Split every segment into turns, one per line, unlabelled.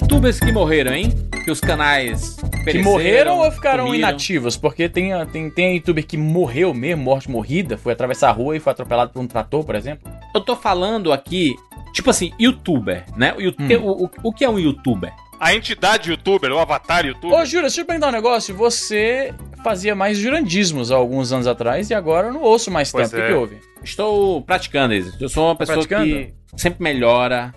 youtubers que morreram, hein? Que os canais
que morreram ou ficaram comiram. inativos? Porque tem, tem, tem youtuber que morreu mesmo, morte morrida, foi atravessar a rua e foi atropelado por um trator, por exemplo.
Eu tô falando aqui, tipo assim, youtuber, né? O, hum. o, o, o que é um youtuber?
A entidade youtuber, o avatar youtuber.
Ô, Jura, deixa eu perguntar um negócio. Você fazia mais jurandismos há alguns anos atrás e agora eu não ouço mais pois tanto. É. O que, que houve?
Estou praticando isso. Eu sou uma pessoa praticando? que sempre melhora,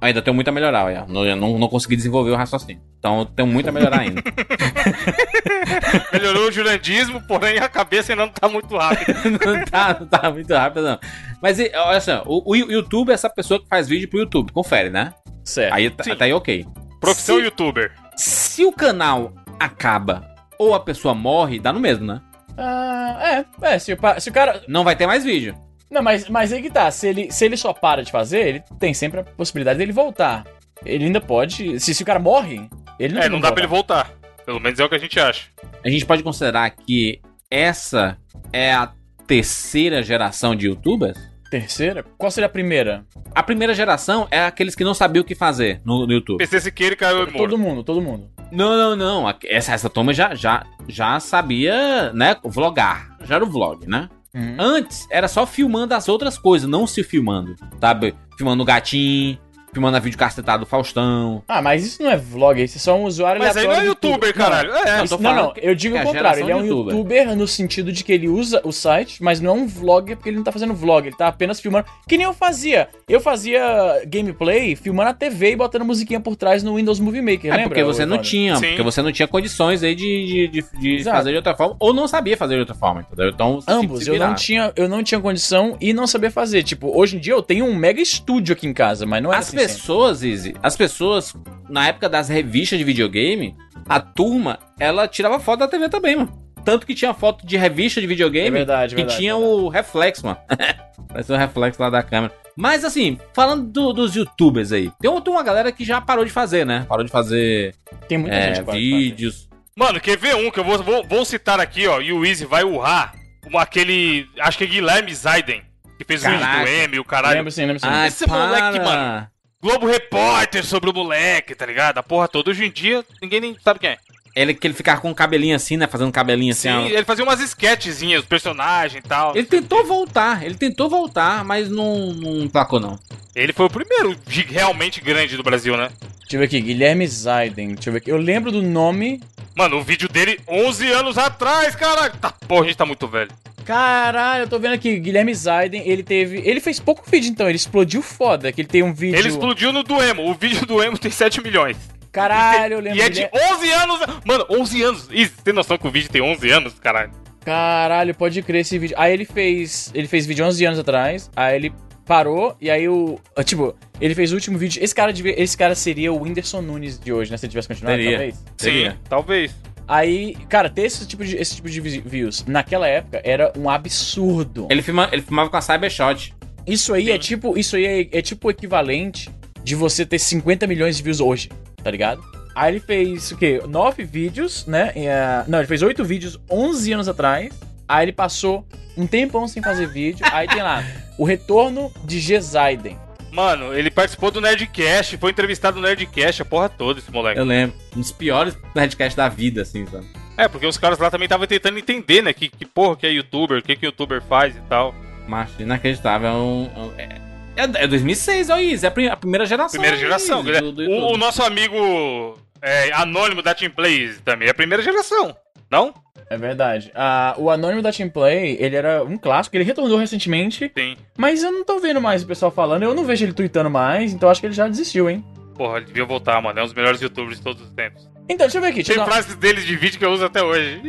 Ainda tenho muito a melhorar, é. não, não, não consegui desenvolver o raciocínio. Então tenho muito a melhorar ainda.
Melhorou o jurandismo, porém a cabeça ainda não tá muito rápida.
não, tá, não tá muito rápida, não. Mas olha só, o, o, YouTube é essa pessoa que faz vídeo pro YouTube, confere, né?
Certo.
Aí tá, tá aí ok.
Profissão se, youtuber.
Se o canal acaba ou a pessoa morre, dá no mesmo, né?
Ah, é, é, se o, se o cara.
Não vai ter mais vídeo.
Não, mas, mas aí que tá. Se ele, se ele só para de fazer, ele tem sempre a possibilidade dele voltar. Ele ainda pode. Se, se o cara morre, ele não
É, não dá voltar. pra ele voltar. Pelo menos é o que a gente acha.
A gente pode considerar que essa é a terceira geração de youtubers?
Terceira? Qual seria a primeira?
A primeira geração é aqueles que não sabiam o que fazer no, no YouTube.
PC Siqueira e caiu
Todo, todo mundo, todo mundo.
Não, não, não. Essa, essa turma já, já, já sabia, né, vlogar. Já era o vlog, né? Uhum. Antes era só filmando as outras coisas, não se filmando, sabe? Filmando o gatinho, filmando a videocacetada do Faustão.
Ah, mas isso não é vlog, isso é só um usuário
Mas aí não é youtuber, caralho.
Não, é, isso, não, não, eu digo é o contrário. Ele é um YouTuber. YouTuber. no sentido de que ele usa o site, mas não é um vlogger porque ele não tá fazendo vlog, ele tá apenas filmando. Que nem eu fazia. Eu fazia gameplay filmando a TV e botando musiquinha por trás no Windows Movie Maker,
é lembra? porque você não tinha, Sim. porque você não tinha condições aí de, de, de, de fazer de outra forma, ou não sabia fazer de outra forma, entendeu? Então,
Ambos, eu não, tinha, eu não tinha condição e não sabia fazer. Tipo, hoje em dia eu tenho um mega estúdio aqui em casa, mas não é
As assim pessoas, sempre as pessoas, na época das revistas de videogame, a turma, ela tirava foto da TV também, mano. Tanto que tinha foto de revista de videogame é
verdade,
que
verdade,
tinha
verdade.
o reflexo, mano. Parece um reflexo lá da câmera. Mas assim, falando do, dos youtubers aí, tem uma galera que já parou de fazer, né? Parou de fazer
tem muita é, gente
vídeos.
Mano, quer ver um que eu vou, vou, vou citar aqui, ó, e o Easy vai urrar. Aquele. Acho que é Guilherme Zaiden, que fez o vídeo do M, o caralho.
Lembro sim, lembro sim.
Ai, Esse para. moleque, mano.
Globo Repórter sobre o moleque, tá ligado? A porra toda. Hoje em dia, ninguém nem sabe quem é.
Ele que ele ficava com um cabelinho assim, né? Fazendo cabelinho assim.
Sim, ele fazia umas sketchzinhas, os personagens e tal.
Ele tentou voltar, ele tentou voltar, mas não, não placou, não.
Ele foi o primeiro realmente grande do Brasil, né?
Deixa eu ver aqui, Guilherme Zaiden. Deixa eu ver aqui. Eu lembro do nome.
Mano, o vídeo dele 11 anos atrás, cara. Tá, porra, a gente tá muito velho.
Caralho, eu tô vendo aqui, Guilherme Zaiden, ele teve. Ele fez pouco vídeo então, ele explodiu foda, que ele tem um vídeo.
Ele explodiu no do Emo, o vídeo do Emo tem 7 milhões.
Caralho, eu lembro.
E é de 11 anos. Mano, 11 anos. Isso, tem noção que o vídeo tem 11 anos, caralho?
Caralho, pode crer esse vídeo. Aí ele fez. Ele fez vídeo 11 anos atrás. Aí ele parou. E aí o. Tipo, ele fez o último vídeo. Esse cara, esse cara seria o Whindersson Nunes de hoje, né? Se ele tivesse continuado,
Seria.
talvez.
Sim, talvez.
Aí, cara, ter esse tipo, de, esse tipo de views naquela época era um absurdo.
Ele, filma, ele filmava com a Cybershot.
Isso aí é Sim. é tipo. Isso aí é, é tipo o equivalente de você ter 50 milhões de views hoje, tá ligado? Aí ele fez o quê? Nove vídeos, né? Uh, não, ele fez oito vídeos 11 anos atrás. Aí ele passou um tempão sem fazer vídeo. Aí tem lá o retorno de G. Zaiden.
Mano, ele participou do Nerdcast, foi entrevistado no Nerdcast, a porra toda, esse moleque.
Eu lembro. Um dos piores Nerdcasts da vida, assim, sabe?
É, porque os caras lá também estavam tentando entender, né? Que, que porra que é youtuber, o que que youtuber faz e tal.
Macho, inacreditável. É, um, é, é, é 2006, olha isso. É a primeira geração.
Primeira geração. do, do o, o, nosso amigo é, anônimo da Team Play também é a primeira geração, não?
É verdade. Ah, o Anônimo da Team Play, ele era um clássico, ele retornou recentemente.
Sim.
Mas eu não tô vendo mais o pessoal falando, eu não vejo ele tweetando mais, então acho que ele já desistiu, hein?
Porra, ele devia voltar, mano. É um dos melhores youtubers de todos os tempos.
Então, deixa eu ver aqui.
Tem frases deles de vídeo que eu uso até hoje.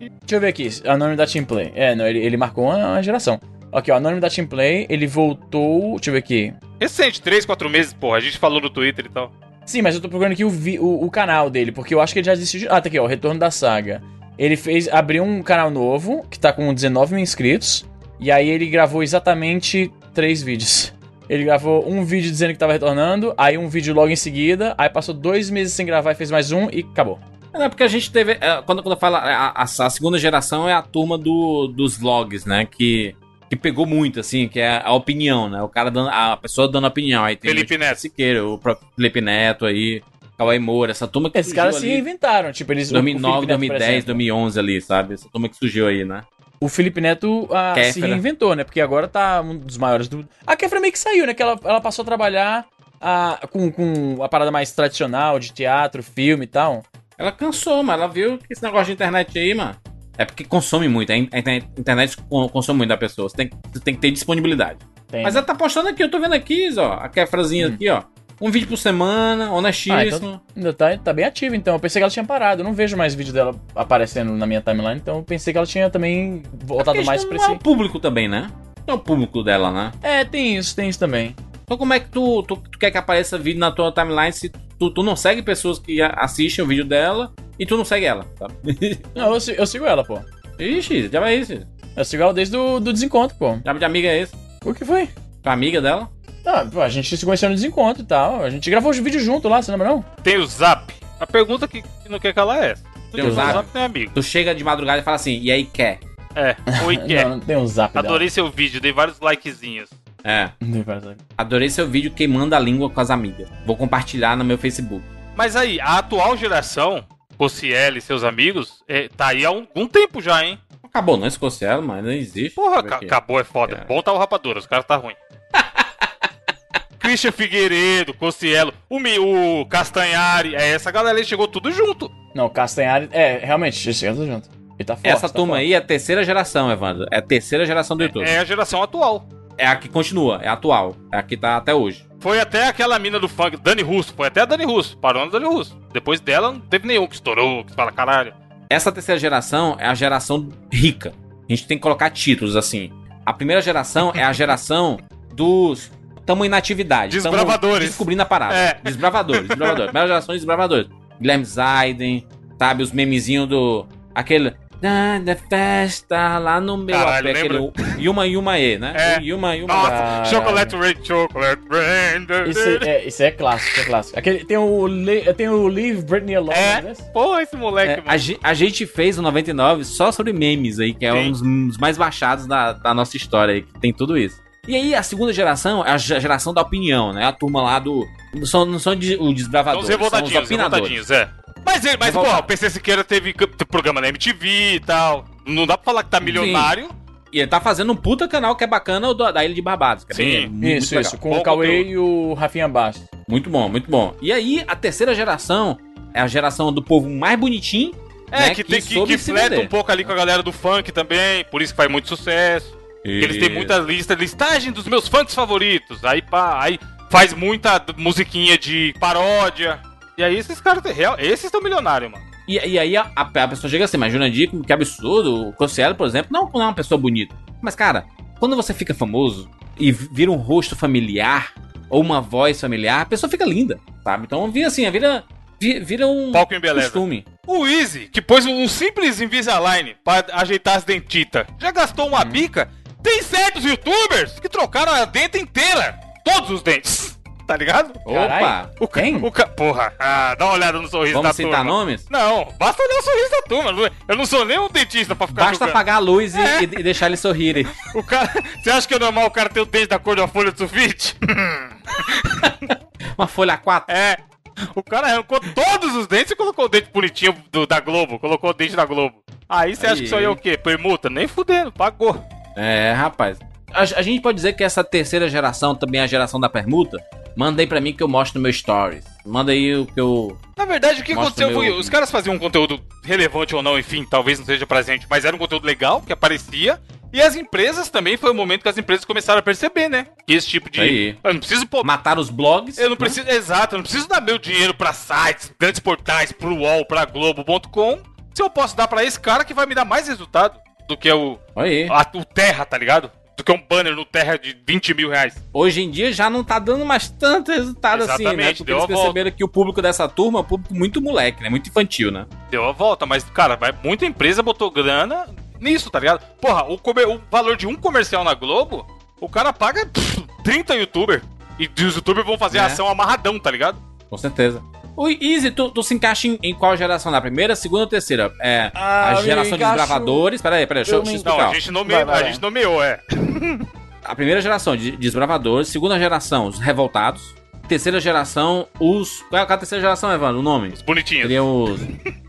deixa eu ver aqui. Anônimo da Team Play. É, não, ele, ele marcou uma, uma geração. Aqui, ó, Anônimo da Team Play, ele voltou. Deixa eu ver aqui.
Recente, 3, 4 meses, porra. A gente falou no Twitter e tal.
Sim, mas eu tô procurando aqui o, vi, o, o, canal dele, porque eu acho que ele já desistiu de. Ah, tá aqui, ó, Retorno da Saga. Ele fez. abriu um canal novo, que tá com 19 mil inscritos. E aí ele gravou exatamente três vídeos. Ele gravou um vídeo dizendo que tava retornando, aí um vídeo logo em seguida, aí passou dois meses sem gravar e fez mais um e acabou.
É porque a gente teve. É, quando, quando fala. A, a, a, segunda geração é a turma do, dos vlogs, né? Que que pegou muito, assim, que é a opinião, né? O cara dando, a pessoa dando opinião. Aí tem
Felipe
o
Neto.
Siqueira, o próprio Felipe Neto aí, Cauê Moura, essa turma que
Esses caras se reinventaram. Tipo, eles. o
2009,
Felipe Neto, por
2010,
exemplo.
2011 ali, sabe? Essa turma que surgiu aí, né?
O Felipe Neto ah, se reinventou, né? Porque agora tá um dos maiores do. A Kefra meio que saiu, né? Que ela, ela passou a trabalhar ah, com, com a parada mais tradicional de teatro, filme e tal.
Ela cansou, mas ela viu que esse negócio de internet aí, mano. É porque consome muito. A in- a internet, consome muito da pessoa. Você tem, você tem que ter disponibilidade.
Tem.
Mas ela tá postando aqui, eu tô vendo aqui, ó. A Kefrazinha aqui, ó. Um vídeo por semana, honestíssimo.
Ah, então ainda tá, tá bem ativa, então. Eu pensei que ela tinha parado. Eu não vejo mais vídeo dela aparecendo na minha timeline, então eu pensei que ela tinha também voltado
Porque
mais pra
não é o
esse.
público também, né? É o público dela, né?
É, tem isso, tem isso também.
Então como é que tu, tu, tu quer que apareça vídeo na tua timeline se tu, tu não segue pessoas que assistem o vídeo dela e tu não segue ela, tá?
Não, eu, eu sigo ela, pô.
Ixi, já vai isso.
Eu sigo ela desde o do desencontro, pô.
Já de amiga é esse?
O que foi?
Tua amiga dela?
Ah, pô, a gente se conheceu no desencontro e tal. A gente gravou os vídeos junto lá, você lembra não?
Tem o Zap. A pergunta que, que não quer calar é essa.
Tem o Zap?
tem amigo.
Tu chega de madrugada e fala assim, e aí quer?
É, oi que é.
Não, não tem um zap dela.
Adorei seu vídeo, dei vários likezinhos.
É. Adorei seu vídeo queimando a língua com as amigas. Vou compartilhar no meu Facebook.
Mas aí, a atual geração, Cossiel e seus amigos, é, tá aí há algum tempo já, hein?
Acabou, não escocelo, mas não existe.
Porra,
eu
ca-
aqui.
acabou, é foda.
É.
Bom tá o rapadura, os caras tá ruim. Christian Figueiredo, Cossielo, o, Mi- o Castanhari, é, essa galera aí chegou tudo junto.
Não, Castanhari. É, realmente, esse tudo junto. Ele tá forte.
Essa
tá
turma
forte.
aí é a terceira geração, Evandro. É a terceira geração do YouTube.
É a geração atual.
É a que continua, é atual. É a que tá até hoje.
Foi até aquela mina do funk, Dani Russo, foi até a Dani Russo, parou na Dani Russo. Depois dela não teve nenhum que estourou, que fala caralho.
Essa terceira geração é a geração rica. A gente tem que colocar títulos assim. A primeira geração é a geração dos. Tamo em natividade.
Desbravadores.
Descobrindo a parada.
É.
Desbravadores, desbravadores. Primeira geração de desbravadores. Guilherme Zaiden, sabe? Os memezinhos do. Aquele. "Ah, Da festa lá no meu
Caralho,
apé", aquele? Yuma Yuma E, né?
É.
Yuma Yuma.
Nossa. Chocolate Rain, Chocolate Rain.
Isso é, isso é clássico, é clássico. Aquele, tem, o, tem o Leave Britney Alone,
É,
né?
porra, esse moleque,
É, a, a gente fez o 99 só sobre memes aí, que é
Sim.
um dos, mais baixados da, da nossa história aí, que tem tudo isso. E aí, a segunda geração é a ge- geração da opinião, né? A turma lá do. Não são, não são de- os desbravadores, são os opinadores.
é. Mas, ele, mas porra, o PC Siqueira teve programa na MTV e tal. Não dá pra falar que tá milionário.
E ele tá fazendo um puta canal que é bacana, o do- da Ilha de Barbados. Que é bem-
Sim.
muito
Isso,
legal.
isso. Com
Bom
o Cauê e o Rafinha Bastos.
Muito bom, muito bom. E aí, a terceira geração é a geração do povo mais bonitinho.
É,
né,
que, tem, que, que fleta um pouco ali com a galera do funk também, por isso que faz muito sucesso. Que Eles têm muita lista, listagem dos meus funks favoritos. Aí, pá, aí faz muita musiquinha de paródia. E aí esses caras, real, esses estão milionários, mano.
E, e aí a, a- a pessoa chega assim, mas Jurandir, que absurdo, o Cossielo, por exemplo, não, não é uma pessoa bonita. Mas, cara, quando você fica famoso e vira um rosto familiar, ou uma voz familiar, a pessoa fica linda, sabe? Então vira assim, vira, vi- vira um
Palco em beleza.
costume.
O Easy, que pôs um simples Invisalign pra ajeitar as dentitas, já gastou uma bica? Tem certos youtubers que trocaram a dente inteira. Todos os dentes. Tá ligado?
Opa!
Caralho.
O.
Quem?
O. Porra, ah, dá uma olhada no sorriso da
Vamos citar
turma.
nomes?
Não, basta olhar o sorriso da turma. Eu não sou nem um dentista pra ficar
Basta
julgando.
apagar a luz e,
É.
e- deixar eles sorrirem.
O cara... Você acha que é normal o cara ter o dente da cor da folha de sulfite?
Uma folha 4.
é. O cara arrancou todos os dentes e colocou o dente bonitinho do- da Globo. Colocou o dente da Globo. Aí você acha que isso aí é o quê? Permuta? Nem fudendo, pagou.
É, rapaz. A, a gente pode dizer que essa terceira geração também é a geração da permuta? Manda aí pra mim que eu mostro no meu stories. Manda aí o que eu.
Na verdade, o que aconteceu foi.
meu-
Os caras faziam um conteúdo relevante ou não, enfim, talvez não seja pra gente, mas era um conteúdo legal, que aparecia. E as empresas também foi o momento que as empresas começaram a perceber, né? Que esse tipo de.
Aí.
Eu não preciso pô,
Matar os blogs.
Eu não
né?
preciso. Exato, eu não preciso dar meu dinheiro pra sites, grandes portais, pro UOL, pra Globo.com. Se eu posso dar pra esse cara que vai me dar mais resultado do que o,
Aí.
a- o Terra, tá ligado? Do que um banner no Terra de 20 mil reais.
Hoje em dia já não tá dando mais tanto resultado assim, né?
Exatamente,
Porque
deu
eles
a volta.
perceberam que o público dessa turma é um público muito moleque, né? Muito infantil, né?
Deu a volta, mas, cara, vai, muita empresa botou grana nisso, tá ligado? Porra, o, o valor de um comercial na Globo, o cara paga pff, 30 youtubers. E os youtubers vão fazer
É.
ação amarradão, tá ligado?
Com certeza. O Easy, tu, tu se encaixa em, em qual geração? Na primeira, segunda ou terceira? É,
Ah,
a geração de desbravadores. Pera aí, pera aí, deixa eu, deixa
Não, a gente nomeou,
Vai, vai,
a gente nomeou, é.
A primeira geração de desbravadores, segunda geração, os revoltados. Terceira geração, os. Qual é a terceira geração, Evandro? O nome?
Os bonitinhos.
Seriam os.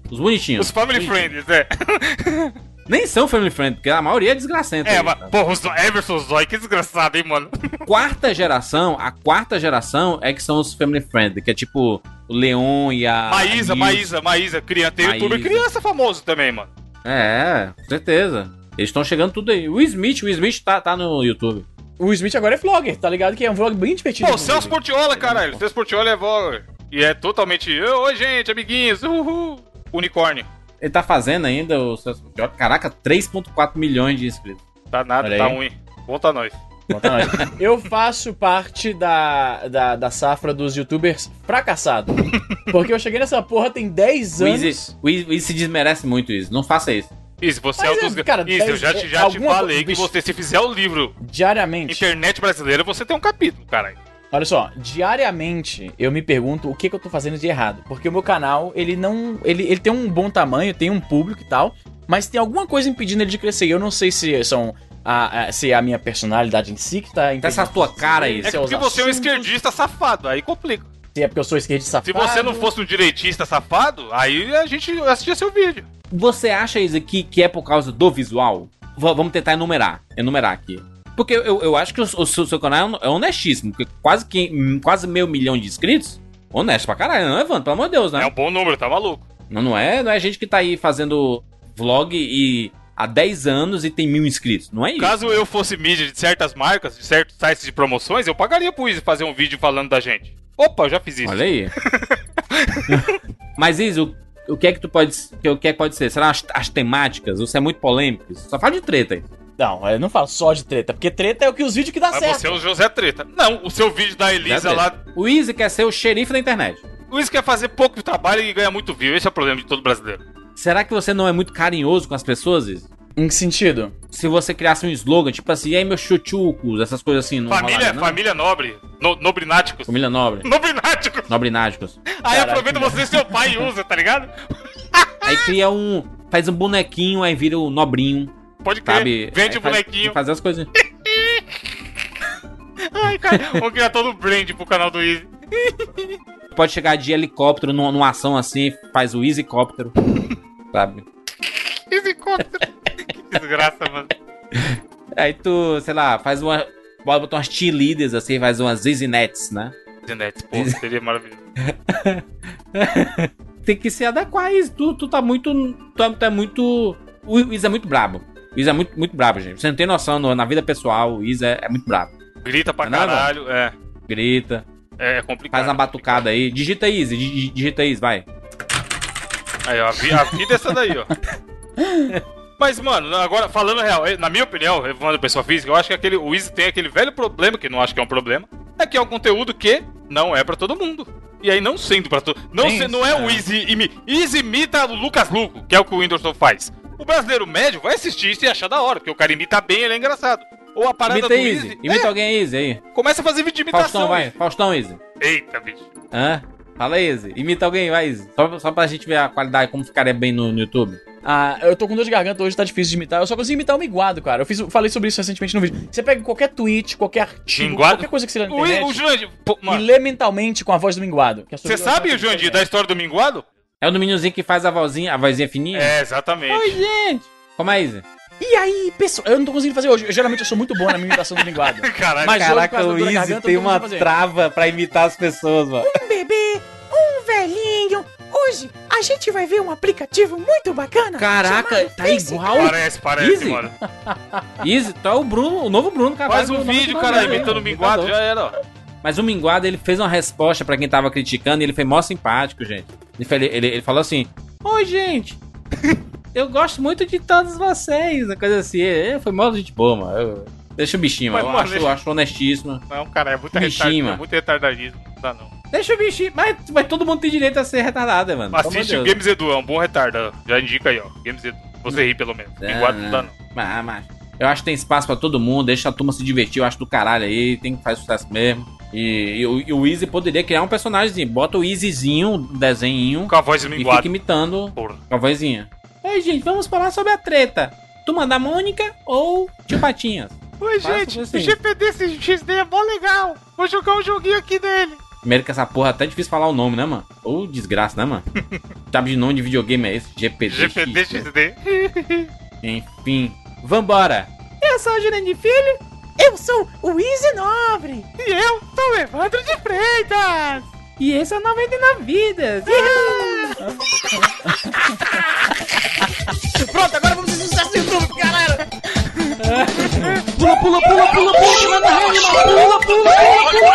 Os bonitinhos.
Os family friends, é.
Nem são family friend, porque a maioria é desgracenta.
É,
aí,
mas,
tá?
porra, os Everson Zoy, que desgraçado, hein, mano.
Quarta geração, a quarta geração é que são os family friend, que é tipo o Leon e a.
Maísa,
a.
Maísa, Maísa, criança. Tem
Maísa.
youtuber criança famoso também, mano.
É, com certeza. Eles estão chegando tudo aí. O Smith, o Smith tá, tá no YouTube.
O Smith agora é vlogger, tá ligado? Que é um vlog bem divertido.
Pô, o. Celso Portiola, caralho. O Celso Portiola é vlogger. E é totalmente. Oi, gente, amiguinhos. Uhul. Unicórnio.
Ele tá fazendo ainda o Celso. Caraca, 3.4 milhões de inscritos.
Tá nada, tá ruim. Conta nós.
Conta nós. Eu faço parte da, da, da safra dos youtubers fracassados. Porque eu cheguei nessa porra tem 10
O
anos.
O Easy se desmerece muito isso. Não faça isso.
Isso, você
Mas
é
é,
um dos.
cara,
Isso, eu
dez-
já, te,
é,
já te falei
co-
que
bicho.
você, se fizer o livro
Diariamente.
Internet Brasileira, você tem um capítulo, caralho.
Olha só, diariamente eu me pergunto o que, que eu tô fazendo de errado. Porque o meu canal, ele não. Ele, ele tem um bom tamanho, tem um público e tal. Mas tem alguma coisa impedindo ele de crescer. E eu não sei se são. A, a- se é a minha personalidade em si que tá impedindo.
Essa tua cara aí.
É
Se é
porque você é um esquerdista safado, aí complica.
Se é porque eu sou esquerdista
Se
safado.
você não fosse um direitista safado, aí a gente assistia seu vídeo.
Você acha, Isa, que, que é por causa do visual? V- vamos tentar enumerar. Enumerar aqui. Porque eu, eu acho que o, o seu, seu canal é honestíssimo. Porque quase, que, hum, quase meio milhão de inscritos. Honesto pra caralho, não é, Evandro? Pelo amor de Deus, né?
É um bom número, tá maluco.
Não, não é, não é gente que tá aí fazendo vlog e há 10 anos e tem mil inscritos. Não é isso.
Caso eu fosse mídia de certas marcas, de certos sites de promoções, eu pagaria pro Easy fazer um vídeo falando da gente. Opa, eu já fiz isso.
Olha aí. Mas, Isa, o, o que é que tu pode. O que é que pode ser? Será as, as temáticas? Você é muito polêmico? Só fala de treta aí.
Não, eu não falo só de treta. Porque treta é o que os vídeos que dá
Mas
certo.
você é o José Treta. Não, o seu vídeo da Elisa lá.
O Easy quer ser o xerife da internet.
O Easy quer fazer pouco trabalho e ganhar muito view. Esse é o problema de todo brasileiro.
Será que você não é muito carinhoso com as pessoas, Easy?
Em que sentido?
Se você criasse um slogan, tipo assim, e aí meus chuchucos, essas coisas assim, não
família,
rolaria, não?
família nobre. No, nobrináticos.
Família nobre.
Nobrináticos.
Nobrináticos.
Aí
Caraca.
aproveita você e seu pai e usa, tá ligado?
Aí cria um. Faz um bonequinho, aí vira o nobrinho,
Pode crer.
sabe?
Vende o
faz-
bonequinho.
Fazer as coisas.
Ai, cara, vamos criar todo o brand pro canal do Easy.
Pode chegar de helicóptero numa, numa ação assim, faz o Easycóptero. sabe?
Easy Cóptero. que desgraça, mano.
Aí tu, sei lá, faz uma. Bota botar umas cheerleaders assim, faz umas Easy Nets, né?
Zenetes, pô, seria maravilhoso.
Tem que se adequar a isso. Tu, tu tá muito. Tu, é- tu é muito. O Isa é muito brabo. O Isa é muito, muito brabo, gente. Você não tem noção, no- na vida pessoal, o Isa é, é muito brabo.
Grita pra
Não é,
caralho, é.
Grita,
É complicado.
faz uma batucada aí. Digita Easy, di- digita Easy, vai.
Aí, ó, a, vi- a vida é essa daí, ó. Mas, mano, agora, falando real, eh, na minha opinião, Evandro Pessoa Física, eu acho que aquele, o Easy tem aquele velho problema, que não acho que é um problema, é que é um conteúdo que não é pra todo mundo. E aí, não sendo pra todo não, se- não é o
é.
Easy, imi, Easy imita o Lucas Luco, que é o que o Whindersson faz. O brasileiro médio vai assistir isso e achar da hora, porque o cara imita bem, ele é engraçado. Ou a parada
Imita
do
Easy.
Easy,
Imita
é,
alguém Easy aí.
começa a fazer vídeo de imitação.
Faustão, vai. Faustão, Easy.
Eita, bicho.
Hã? Fala Easy. Imita alguém, vai, Easy. Só, só pra gente ver a qualidade, como ficaria bem no, no YouTube.
Ah, eu tô com dor de garganta hoje, tá difícil de imitar. Eu só consigo imitar o Minguado, cara. Eu fiz, falei sobre isso recentemente no vídeo. Você pega qualquer tweet, qualquer artigo,
Minguado?
qualquer coisa que você lê na
O,
internet
o Jurandir, pô,
e lê mentalmente com a voz do Minguado. sua
você sabe,
ser
Jurandir, da história do Minguado?
É o do meninozinho que faz a vozinha, a vozinha fininha?
É, exatamente.
Oi, gente. Como é, Easy?
E aí, pessoal? Eu não tô conseguindo fazer hoje. Eu, geralmente eu sou muito bom na minha imitação do Minguado.
Caralho.
Mas hoje, garganta, eu não tô conseguindo fazer.
trava pra imitar as pessoas, mano.
um bebê, um velhinho. Hoje a gente vai ver um aplicativo muito bacana.
Caraca, tá
Face.
igual.
Parece, parece,
Easy?
mano.
Easy, tu é o Bruno, o novo Bruno Carvalho.
Faz um vídeo, cara, imitando o Minguado,
imitador.
já era, ó.
Mas o Minguado, ele fez uma resposta pra quem tava criticando e ele foi mó simpático, gente. Ele, ele, ele falou assim: Oi, gente. Eu gosto muito de todos vocês. Uma coisa assim. É, foi mó gente boa, mano. Eu- deixa o bichinho,
Mas,
mano. Eu
mano,
acho,
deixa-
acho honestíssimo.
Não, cara, é muito
Bichinho,
retardado. É muito retardadismo. Não dá, não.
Deixa o bichinho. Mas, mas todo mundo tem direito a ser retardado, mano.
Assiste o. Games Edu, é um bom retardo. Já indica aí, ó. Games Edu. Você ri, pelo menos. Minguado não dá, não.
Mas, mas, eu acho que tem espaço pra todo mundo. Deixa a turma se divertir. Eu acho do caralho aí. Tem que fazer sucesso mesmo. E, e o- e o Easy poderia criar um personagem, bota o Easyzinho, um desenho,
Com a voz
e fica imitando
Porra.
com a vozinha. Ei, gente, vamos falar sobre a treta. Turma da Mônica ou Tio Patinhas?
Oi,
Faz
gente,
assim.
o GPD XD é mó legal. Vou jogar um joguinho aqui dele.
Primeiro que essa porra é até difícil falar o nome, né, mano? Ou desgraça, né, mano? Sabe de nome de videogame é esse? GPD.
GPD XD.
Enfim. Vambora!
Eu sou o Jurandir Filho. Eu sou o Easy Nobre.
E eu sou o Evandro de Freitas.
E esse é o 99 Vidas.
Pronto, agora vamos fazer sucesso no YouTube, galera!
Pula, pula, pula, pula, pula, que manda rede, mano. Pula, pula, pula, pula.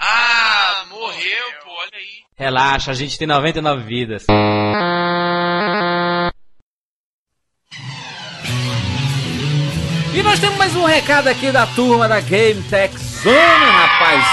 Ah, morreu, pô, olha aí.
Relaxa, a gente tem 99 vidas.
E nós temos mais um recado aqui da turma da Game Tech Zone, rapaz.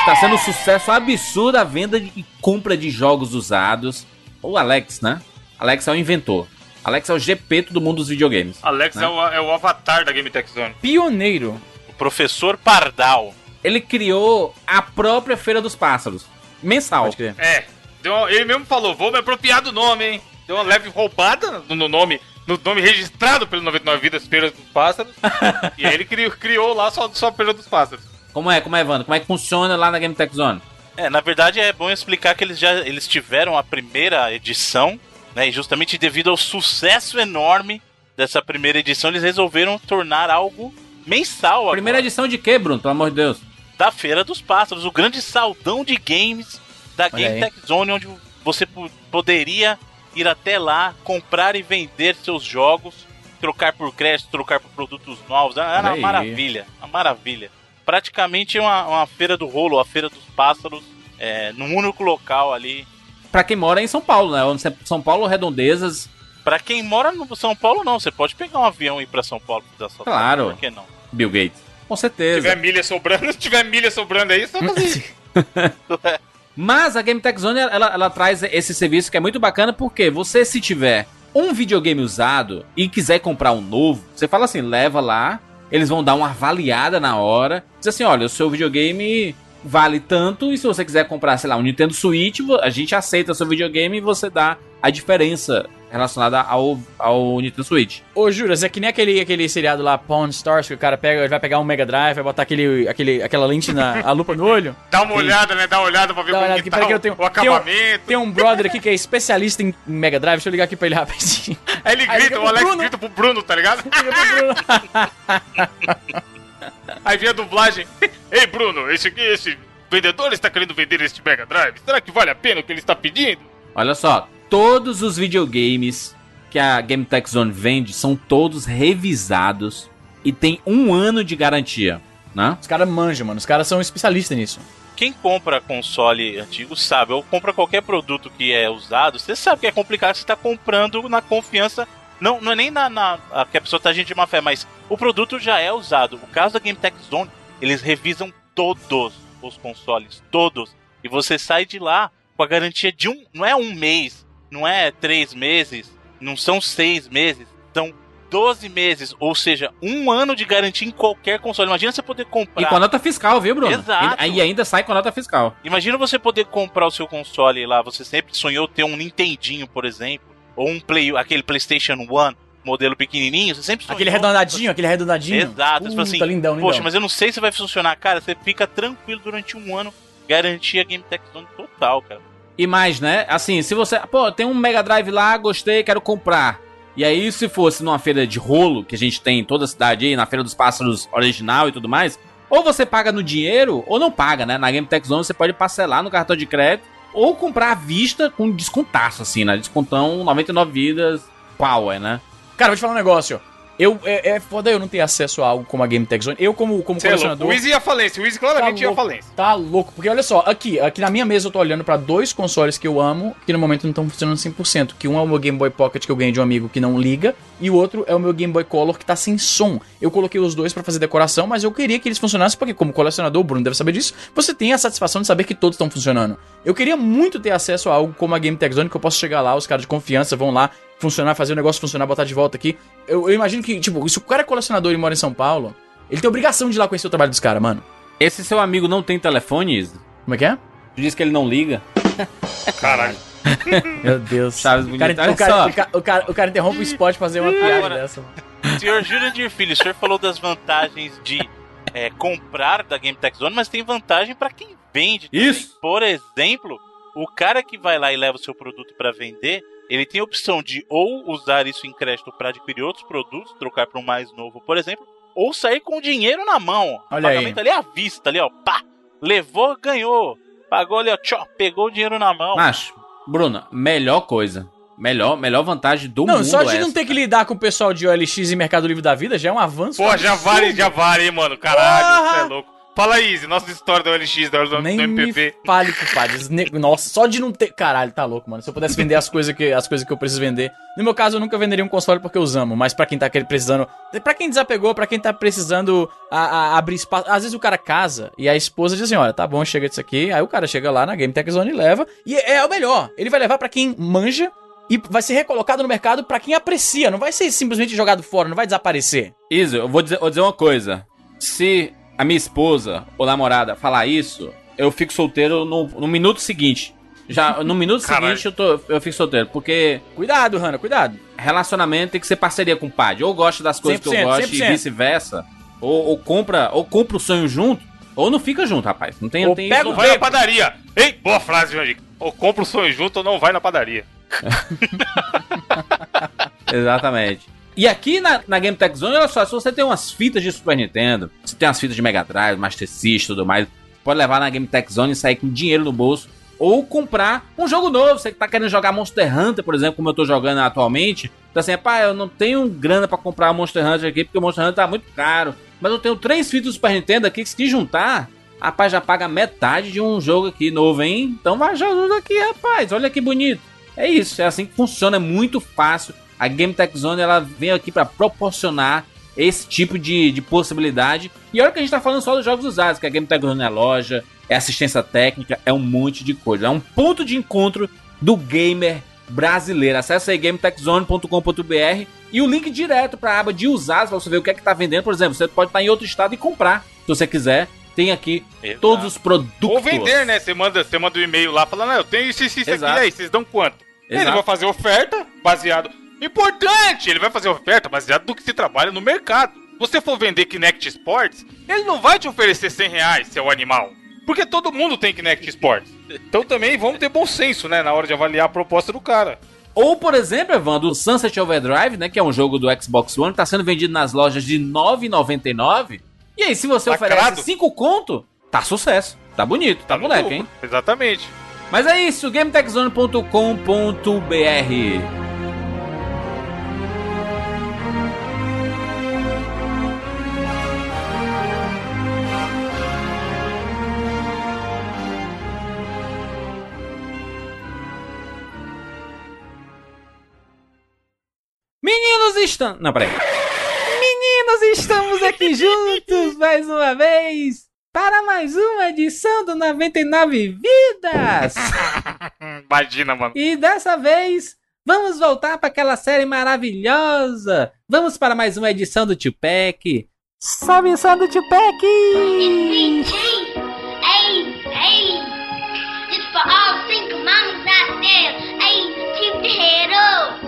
Está sendo um sucesso absurdo a venda e compra de jogos usados. O Alex, né? Alex é o inventor. Alex é o GP do mundo dos videogames.
Alex
Né?
é, o, é o avatar da Game Tech Zone.
Pioneiro.
O professor Pardal.
Ele criou a própria Feira dos Pássaros. Mensal.
Pode crer.
É, uma- ele mesmo falou, vou me apropriar do nome, hein? Deu uma leve roubada no, no nome, no nome registrado pelo 99 Vidas Feira dos Pássaros. e aí ele criou, criou lá só, só Feira dos Pássaros.
Como é, como é, Evandro? Como é que funciona lá na Game Tech Zone?
É, na verdade é bom explicar que eles já eles tiveram a primeira edição, né? E justamente devido ao sucesso enorme dessa primeira edição, eles resolveram tornar algo mensal
Primeira
agora,
edição de quê, Bruno? Pelo amor de Deus.
da Feira dos Pássaros, o grande saldão de games da
Olha
Game
aí.
Tech Zone, onde você po- poderia ir até lá, comprar e vender seus jogos, trocar por crédito, trocar por produtos novos. Era
Olha
uma
aí.
maravilha, uma maravilha. Praticamente uma, uma feira do rolo, a Feira dos Pássaros, é, num único local ali.
Pra quem mora em São Paulo, né? Você- São Paulo, Redondezas.
Pra quem mora no São Paulo, não. Você pode pegar um avião e ir pra São Paulo. pra fazer essa
Claro.
Por que não?
Bill Gates. Com
Se
certeza.
tiver milha sobrando, se tiver milha sobrando aí, só fazer.
Mas a Game Tech Zone, ela, ela traz esse serviço que é muito bacana, porque você, se tiver um videogame usado e quiser comprar um novo, você fala assim, leva lá, eles vão dar uma avaliada na hora, diz assim, olha, o seu videogame vale tanto, e se você quiser comprar, sei lá, um Nintendo Switch, a gente aceita seu videogame e você dá a diferença relacionada ao, ao Nintendo Switch.
Ô, Juras, é que nem aquele, aquele seriado lá, Pawn Stars, que o cara pega, vai pegar um Mega Drive, vai botar aquele, aquele, aquela lente na a lupa no olho.
Dá uma olhada, né? Dá uma olhada pra ver como
olhada
que tá o,
eu tenho-
o acabamento.
Tem um brother aqui que é especialista em Mega Drive, deixa eu ligar aqui pra ele rapidinho.
Aí ele
Aí
grita,
liga
o Alex
Bruno.
grita pro Bruno, tá ligado?
Liga pro Bruno.
Aí vem a dublagem. Ei, Bruno, esse aqui, esse vendedor está querendo vender este Mega Drive. Será que vale a pena o que ele está pedindo?
Olha só, todos os videogames que a Game Tech Zone vende são todos revisados e tem um ano de garantia, né?
Os caras manjam, mano. Os caras são especialistas nisso.
Quem compra console antigo sabe, ou compra qualquer produto que é usado, você sabe que é complicado, você tá comprando na confiança. Não, não é nem na, na a, que a pessoa tá agindo de má fé, mas o produto já é usado. O caso da Game Tech Zone, eles revisam todos os consoles, todos. E você sai de lá com a garantia de um. Não é um mês, não é três meses, não são seis meses, são 12 meses, ou seja, um ano de garantia em qualquer console. Imagina você poder comprar.
E com a nota fiscal, viu, Bruno?
Exato.
E, ainda sai com a nota fiscal.
Imagina você poder comprar o seu console lá. Você sempre sonhou ter um Nintendinho, por exemplo, ou um Play, aquele PlayStation One, modelo pequenininho. Você sempre sonhou.
Aquele redondadinho, aquele redondadinho.
Exato. Você fala assim,
Puta, lindão, lindão.
Poxa, mas eu não sei se vai funcionar, cara. Você fica tranquilo durante um ano, garantia Game Tech Zone total, cara.
E mais, né? Assim, se você. Pô, tem um Mega Drive lá, gostei, quero comprar. E aí, se fosse numa feira de rolo, que a gente tem em toda a cidade aí, na Feira dos Pássaros original e tudo mais, ou você paga no dinheiro, ou não paga, né? Na Game Tech Zone você pode parcelar no cartão de crédito, ou comprar à vista com descontaço, assim, né? Descontão 99 vidas, power, né?
Cara, vou te falar um negócio. Eu, é, é foda eu não ter acesso a algo como a Game Tech Zone. Eu, como, como
é
colecionador.
O Easy ia falência. O Easy claramente ia
louco,
falência.
Tá louco. Porque olha só, aqui, aqui na minha mesa eu tô olhando pra dois consoles que eu amo, que no momento não estão funcionando 100%. Que um é o meu Game Boy Pocket que eu ganhei de um amigo que não liga, e o outro é o meu Game Boy Color que tá sem som. Eu coloquei os dois pra fazer decoração, mas eu queria que eles funcionassem porque como colecionador, o Bruno deve saber disso, você tem a satisfação de saber que todos estão funcionando. Eu queria muito ter acesso a algo como a Game Tech Zone, que eu posso chegar lá, os caras de confiança vão lá, funcionar, fazer o negócio funcionar, botar de volta aqui. Eu, eu imagino que, tipo, se o cara é colecionador e mora em São Paulo, ele tem obrigação de ir lá conhecer o trabalho dos caras, mano.
Esse seu amigo não tem telefone, Isa?
Como é que é?
Tu disse que ele não liga?
Caralho.
Meu Deus.
Chaves
O cara, o, cara, o, cara, o, cara, o cara interrompe o spot pra fazer uma piada
Agora-
dessa.
Senhor Jurandir Filho, o senhor falou das vantagens de é, comprar da Game Tech Zone, mas tem vantagem pra quem vende. também.
Isso.
Por exemplo, o cara que vai lá e leva o seu produto pra vender, ele tem a opção de ou usar isso em crédito pra adquirir outros produtos, trocar pra um mais novo, por exemplo, ou sair com o dinheiro na mão.
Olha aí.
Pagamento ali à vista, ali, ó. Pá! Levou, ganhou. Pagou ali, ó. Tchó, pegou o dinheiro na mão.
Macho, Bruna, melhor coisa. Melhor, melhor vantagem do
Não,
mundo.
só de
é
não
essa.
ter que lidar com o pessoal de OLX e Mercado Livre da Vida já é um avanço.
Pô, já vale, já vale, hein, mano. Caralho, você é louco. Fala aí, Easy, nossa história do OLX, da do,
Nem
do
me
MPP.
fale, compadre. Nossa, só de não ter. Caralho, tá louco, mano. Se eu pudesse vender as coisas que, as coisas que eu preciso vender. No meu caso, eu nunca venderia um console porque eu os amo. Mas pra quem tá querendo- precisando. Pra quem desapegou, pra quem tá precisando a- a- abrir espaço. Às vezes o cara casa e a esposa diz assim: olha, tá bom, chega disso aqui. Aí o cara chega lá na Game Tech Zone e leva. E é, é o melhor. Ele vai levar pra quem manja. E vai ser recolocado no mercado pra quem aprecia. Não vai ser simplesmente jogado fora, não vai desaparecer.
Isa, eu vou dizer, vou dizer uma coisa. Se a minha esposa ou namorada falar isso, eu fico solteiro no, no minuto seguinte. Já no minuto
Caralho.
seguinte eu, tô, eu fico solteiro, porque
Cuidado, Hanna, cuidado.
relacionamento tem que ser parceria com o padre. Ou gosta das coisas que eu
100%,
gosto
100%.
e vice-versa. Ou, ou compra, ou compra o sonho junto, ou não fica junto, rapaz. Não tem,
Ou
não tem
pega.
Vai na padaria. Ei, boa frase, Jandir. Ou compra o sonho junto ou não vai na padaria.
Exatamente. E aqui na, na Game Tech Zone, olha só, se você tem umas fitas de Super Nintendo, se tem umas fitas de Mega Drive, Master System e tudo mais, pode levar na Game Tech Zone e sair com dinheiro no bolso. Ou comprar um jogo novo. Você que tá querendo jogar Monster Hunter, por exemplo, como eu tô jogando atualmente. Então assim, pá, eu não tenho grana pra comprar Monster Hunter aqui, porque o Monster Hunter tá muito caro. Mas eu tenho três fitas do Super Nintendo aqui que se juntar, rapaz, já paga metade de um jogo aqui novo, hein? Então vai jogando aqui, rapaz. Olha que bonito. É isso, é assim que funciona, é muito fácil. A Game Tech Zone ela vem aqui para proporcionar esse tipo de, de possibilidade. E olha que a gente tá falando só dos jogos usados, que a Game Tech Zone é loja, é assistência técnica, é um monte de coisa. É um ponto de encontro do gamer brasileiro. Acesse aí gametechzone.com.br e o link direto para a aba de usados para você ver o que é que tá vendendo. Por exemplo, você pode estar em outro estado e comprar, se você quiser. Tem aqui
Exato.
todos os produtos.
Ou vender, né? Você manda, você manda um e-mail lá falando, não, eu tenho isso, isso, isso aqui, aí, vocês dão quanto? Ele
Exato.
vai fazer oferta baseado. Importante! Ele vai fazer oferta baseado no que se trabalha no mercado. Se você for vender Kinect Sports, ele não vai te oferecer 100 reais, seu animal. Porque todo mundo tem Kinect Sports. Então também vamos ter bom senso, né? Na hora de avaliar a proposta do cara.
Ou, por exemplo, Evandro, o Sunset Overdrive, né? Que é um jogo do Xbox One, tá sendo vendido nas lojas de R$ 9,99. E aí, se você
Lacrado.
oferece 5 conto, tá sucesso. Tá bonito, tá,
no
moleque, hein?
Exatamente.
Mas é isso, gametechzone.com.br. Meninos estão. Não, peraí. Meninos, estamos aqui juntos mais uma vez para mais uma edição do 99 Vidas.
Imagina, mano.
E dessa vez, vamos voltar para aquela série maravilhosa. Vamos para mais uma edição do Tupac. Sobe o som do Tupac!
Hey, hey, it's for all single mamas out there. Hey, keep the head up.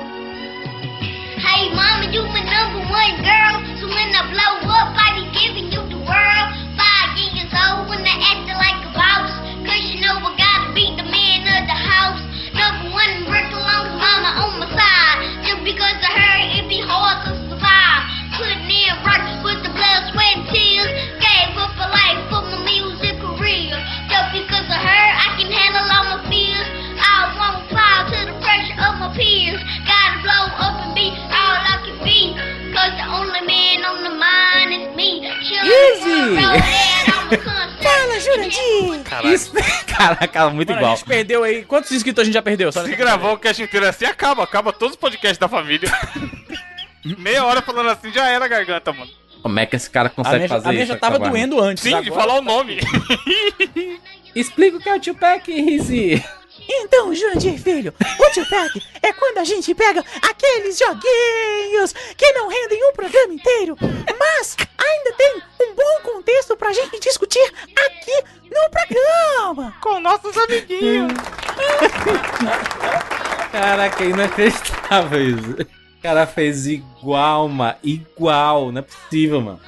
Hey, mama, you my number one girl. So when I blow up, I be giving you the world. Five years old when I acted like a boss. Cause you know I gotta be the man of the house. Number one, work along mama on my side.
Caraca, muito
Mano, a
igual.
gente perdeu aí. Quantos inscritos a gente já perdeu? Só
Se gravar o cast inteiro assim, acaba. Acaba todos os podcasts da família. Meia hora falando assim, já era a garganta, mano.
Como é que esse cara
A
consegue
minha,
fazer
a minha
isso?
já tava
acabar?
doendo antes.
Sim, de falar o nome.
Explica o que é o Tupac, Rizzy.
Então, Jurandir, filho, o Tupac é quando a gente pega aqueles joguinhos que não rendem um programa inteiro, mas ainda tem um bom contexto pra gente discutir aqui no programa.
Com nossos amiguinhos.
Caraca, inacreditável isso. O cara fez igual, mano. Igual. Não é possível, mano.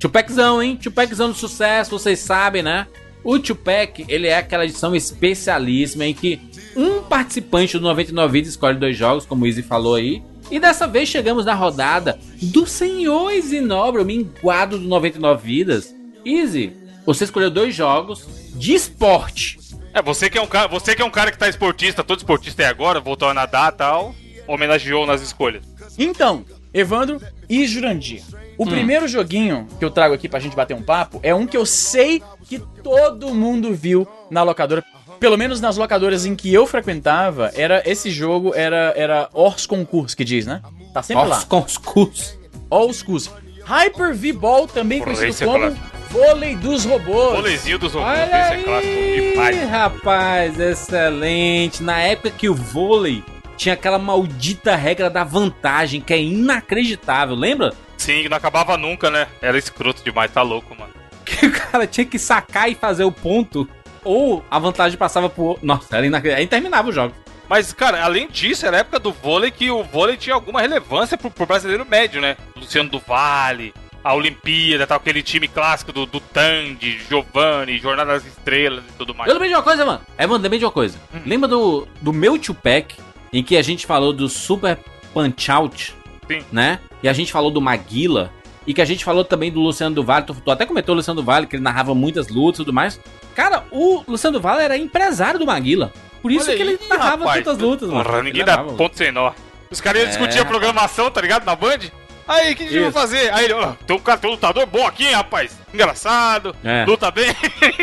Tupaczão, hein? Tupaczão do sucesso, vocês sabem, né? O Tupac, ele é aquela edição especialíssima em que um participante do 99 Vidas escolhe dois jogos, como o Easy falou aí. E dessa vez chegamos na rodada do senhor Nobre, o minguado do 99 Vidas. Easy, você escolheu dois jogos de esporte.
É, você que é um cara, você que é um cara que tá esportista, todo esportista é agora, voltou a nadar e tal, homenageou nas escolhas.
Então, Evandro e Jurandir. O primeiro joguinho que eu trago aqui pra gente bater um papo é um que eu sei que todo mundo viu na locadora. Pelo menos nas locadoras em que eu frequentava, era esse jogo era era Ors Concurs que diz, né? Tá sempre
Os
lá.
concursos.
Ors Concurs. Hyper V-Ball, também
Porra,
conhecido
é
como
clássico.
vôlei dos robôs.
Bolezinho dos robôs,
Olha
esse é clássico demais.
aí, rapaz, excelente. Na época que o vôlei tinha aquela maldita regra da vantagem, que é inacreditável, lembra?
Sim, não acabava nunca, né? Era escroto demais, tá louco, mano.
Que o cara tinha que sacar e fazer o ponto, ou a vantagem passava por... Nossa, era inacreditável. Aí terminava o jogo.
Mas, cara, além disso, era a época do vôlei que o vôlei tinha alguma relevância pro, pro brasileiro médio, né? Luciano do Vale, a Olimpíada, tal, aquele time clássico do, do Tandy, Giovanni, Jornada das Estrelas e tudo mais.
Eu lembrei de uma coisa, mano. É, mano, lembrei de uma coisa. Lembra do, do meu Tupac, em que a gente falou do Super Punch Out,
Sim.
né? E a gente falou do Maguila, e que a gente falou também do Luciano do Vale. Tu, tu até comentou o Luciano do Vale, que ele narrava muitas lutas e tudo mais. Cara, o Luciano do Vale era empresário do Maguila. Por isso
Olha
que ele
aí,
narrava
rapaz,
tantas lutas, mano.
Porra, ninguém dá ponto sem nó. Os caras iam
É,
discutir a programação, tá ligado? Na Band. Aí, o que a gente vai fazer? Aí ele, ó, tem um cara, tem um lutador bom aqui, hein, rapaz. Engraçado,
É.
luta bem.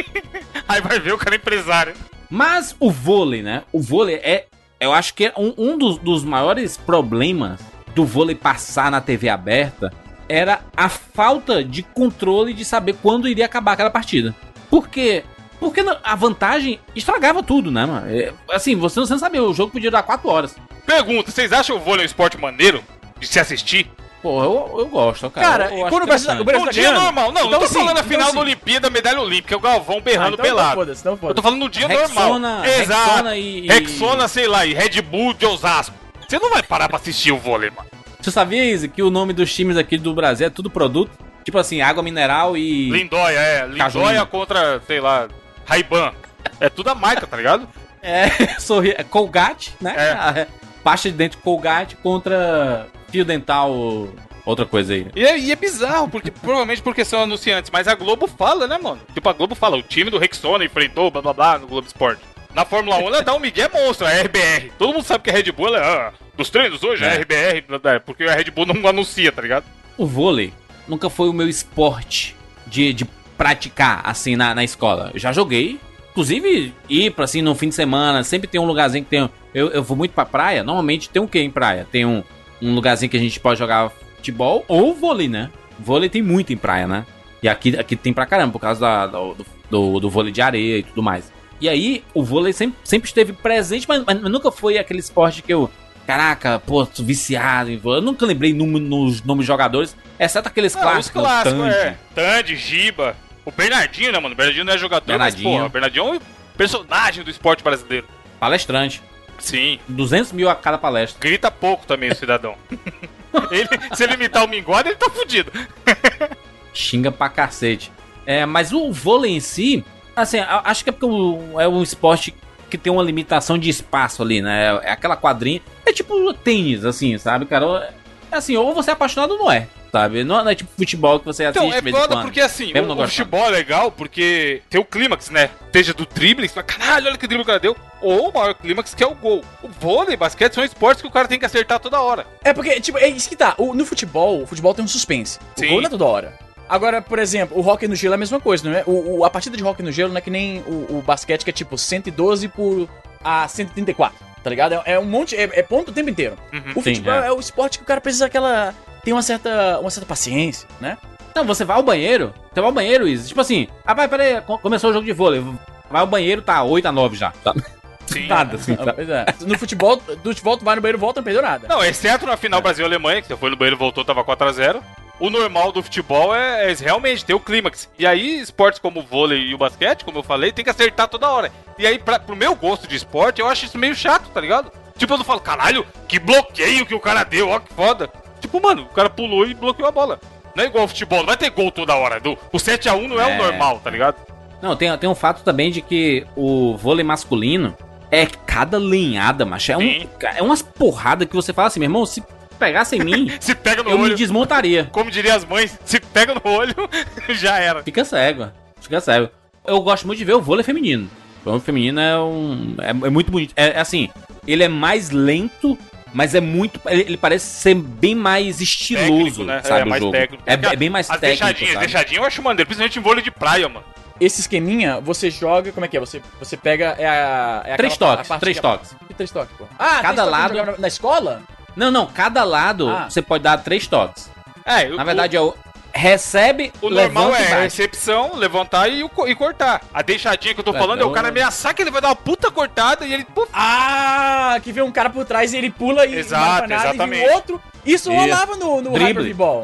Aí vai ver o cara é empresário.
Mas o vôlei, né? O vôlei é. Eu acho que é um, um dos, dos maiores problemas do vôlei passar na TV aberta era a falta de controle de saber quando iria acabar aquela partida. Por quê? Porque a vantagem estragava tudo, né, mano? É, assim, você não, não sabia, o jogo podia durar 4 horas.
Pergunta, vocês acham o vôlei um esporte maneiro de se assistir?
Pô, eu, eu gosto, cara.
Cara,
eu, eu
quando o Brasil, o. Brasil
Um dia
ganhando,
normal. Não,
então
não tô
sim,
falando a
então
final
sim.
da Olimpíada, medalha olímpica, o Galvão
Ah,
berrando
então, então
pelado.
foda-se, então
Eu tô falando no dia
Rexona-
normal.
Rexona e-
Rexona, sei lá, e Red Bull de Osasco. Você não vai parar pra assistir o vôlei, mano.
Você sabia, Izzy, que o nome dos times aqui do Brasil é tudo produto? Tipo assim, água mineral e.
Lindóia, é. Lindóia contra, sei lá, Ray-Ban. É tudo a marca, tá ligado?
É, sorri... é Colgate, né?
É.
A Pasta de dente Colgate contra fio dental, outra coisa aí.
E é, e é bizarro, porque provavelmente porque são anunciantes, mas a Globo fala, né, mano? Tipo, a Globo fala, o time do Rexona enfrentou, blá blá blá, no Globo Esporte. Na Fórmula 1, ela dá um Miguel monstro, a RBR. Todo mundo sabe que a Red Bull, ela é, ah, dos treinos hoje, é.
É.
a RBR, blá, blá, porque a Red Bull não anuncia, tá ligado?
O vôlei nunca foi o meu esporte de, de praticar, assim, na, na escola. Eu já joguei, inclusive ir pra, assim, no fim de semana, sempre tem um lugarzinho que tem... Eu, eu vou muito pra praia, normalmente tem um quê em praia? Tem um, um lugarzinho que a gente pode jogar futebol ou vôlei, né? Vôlei tem muito em praia, né? E aqui, aqui tem pra caramba, por causa da- do, do, do vôlei de areia e tudo mais. E aí, o vôlei sempre, sempre esteve presente, mas, mas nunca foi aquele esporte que eu. Caraca, pô, tô viciado em vôlei. Eu nunca lembrei num- nos nomes de jogadores, exceto aqueles
Ah,
clássicos.
os clássicos,
Tandy.
é. Tandy, Giba. O Bernardinho, né, mano? O Bernardinho não é jogador,
Bernardinho.
mas, pô, o Bernardinho é um personagem do esporte brasileiro.
Palestrante.
Sim.
200 mil a cada palestra.
Grita pouco também o cidadão. ele, se ele imitar o Mingode, ele tá fudido.
Xinga pra cacete. É, mas o vôlei em si, assim, acho que é porque o- é um esporte que tem uma limitação de espaço ali, né? É aquela quadrinha. É tipo tênis, assim, sabe, cara? É assim, ou você é apaixonado ou não é, sabe? Não, não é tipo futebol que você assiste
Então, é foda porque assim,
Mesmo
o, o futebol é legal porque tem o clímax, né? Seja do drible, você fala, caralho, olha que drible o cara deu. Ou o maior clímax que é o gol. O vôlei e basquete são esportes que o cara tem que acertar toda hora.
É porque, tipo, é isso que tá. O- no futebol, o futebol tem um suspense.
Sim.
O gol não é toda hora. Agora, por exemplo, o hockey no gelo é a mesma coisa, não é? O, o- a partida de hockey no gelo não é que nem o, o basquete, que é tipo 112 por a 134, tá ligado? É, é um monte, é, é ponto o tempo inteiro.
Uhum.
O
Sim,
futebol
é.
é. o esporte que o cara precisa aquela. tem uma certa, uma certa paciência, né?
Não, você vai ao banheiro, você vai ao banheiro, Isa. Tipo assim, ah, vai, peraí, co- começou o jogo de vôlei. Vai ao banheiro, tá 8 a 9 já. Tá
Sim.
nada, assim. Tá.
é. No futebol, do futebol, tu vai no banheiro, volta, não perdeu nada.
Não, exceto na final Brasil-Alemanha, que você foi no banheiro e voltou, tava 4x0. O normal do futebol é, é realmente ter o clímax. E aí, esportes como o vôlei e o basquete, como eu falei, tem que acertar toda hora. E aí, pra, pro meu gosto de esporte, eu acho isso meio chato, tá ligado? Tipo, eu não falo, caralho, que bloqueio que o cara deu, ó, que foda. Tipo, mano, o cara pulou e bloqueou a bola. Não é igual ao futebol, não vai ter gol toda hora. Do, o 7x1 não é,
É.
o normal, tá ligado?
Não, tem, tem um fato também de que o vôlei masculino é cada lenhada, macho. É, um,
Sim.
é umas porradas que você fala assim, meu irmão, se pegasse em mim,
Se pega no
eu me
olho,
desmontaria.
como diriam as mães, se pega no olho, já era.
Fica cego, fica cego. Eu gosto muito de ver o vôlei feminino. O vôlei feminino é um. É, é muito bonito. É, é assim, ele é mais lento, mas é muito. Ele, ele parece ser bem mais estiloso,
Técnico, né?
sabe?
É,
o
mais
jogo.
técnico.
É, é bem mais
As
técnico.
deixadinhas,
sabe?
deixadinhas eu acho maneiro, principalmente em vôlei de praia, mano.
Esse esqueminha, você joga. Como é que é? Você, você pega. É a, é
Três toques, três
que-
toques.
Que três toques, pô? Ah,
Cada lado-
Na, na escola?
Não, não, cada lado
Ah.
você pode dar três toques.
É,
Na verdade, é o. Recebe,
O normal é recepção, levantar e, o e cortar. A deixadinha que eu tô
É,
falando é o
então-
cara ameaçar que ele vai dar uma puta cortada e ele. Puf,
Ah, que vem um cara por trás e ele pula e
Exato,
nada, e
exatamente.
outro. Isso
Isso.
rolava no, no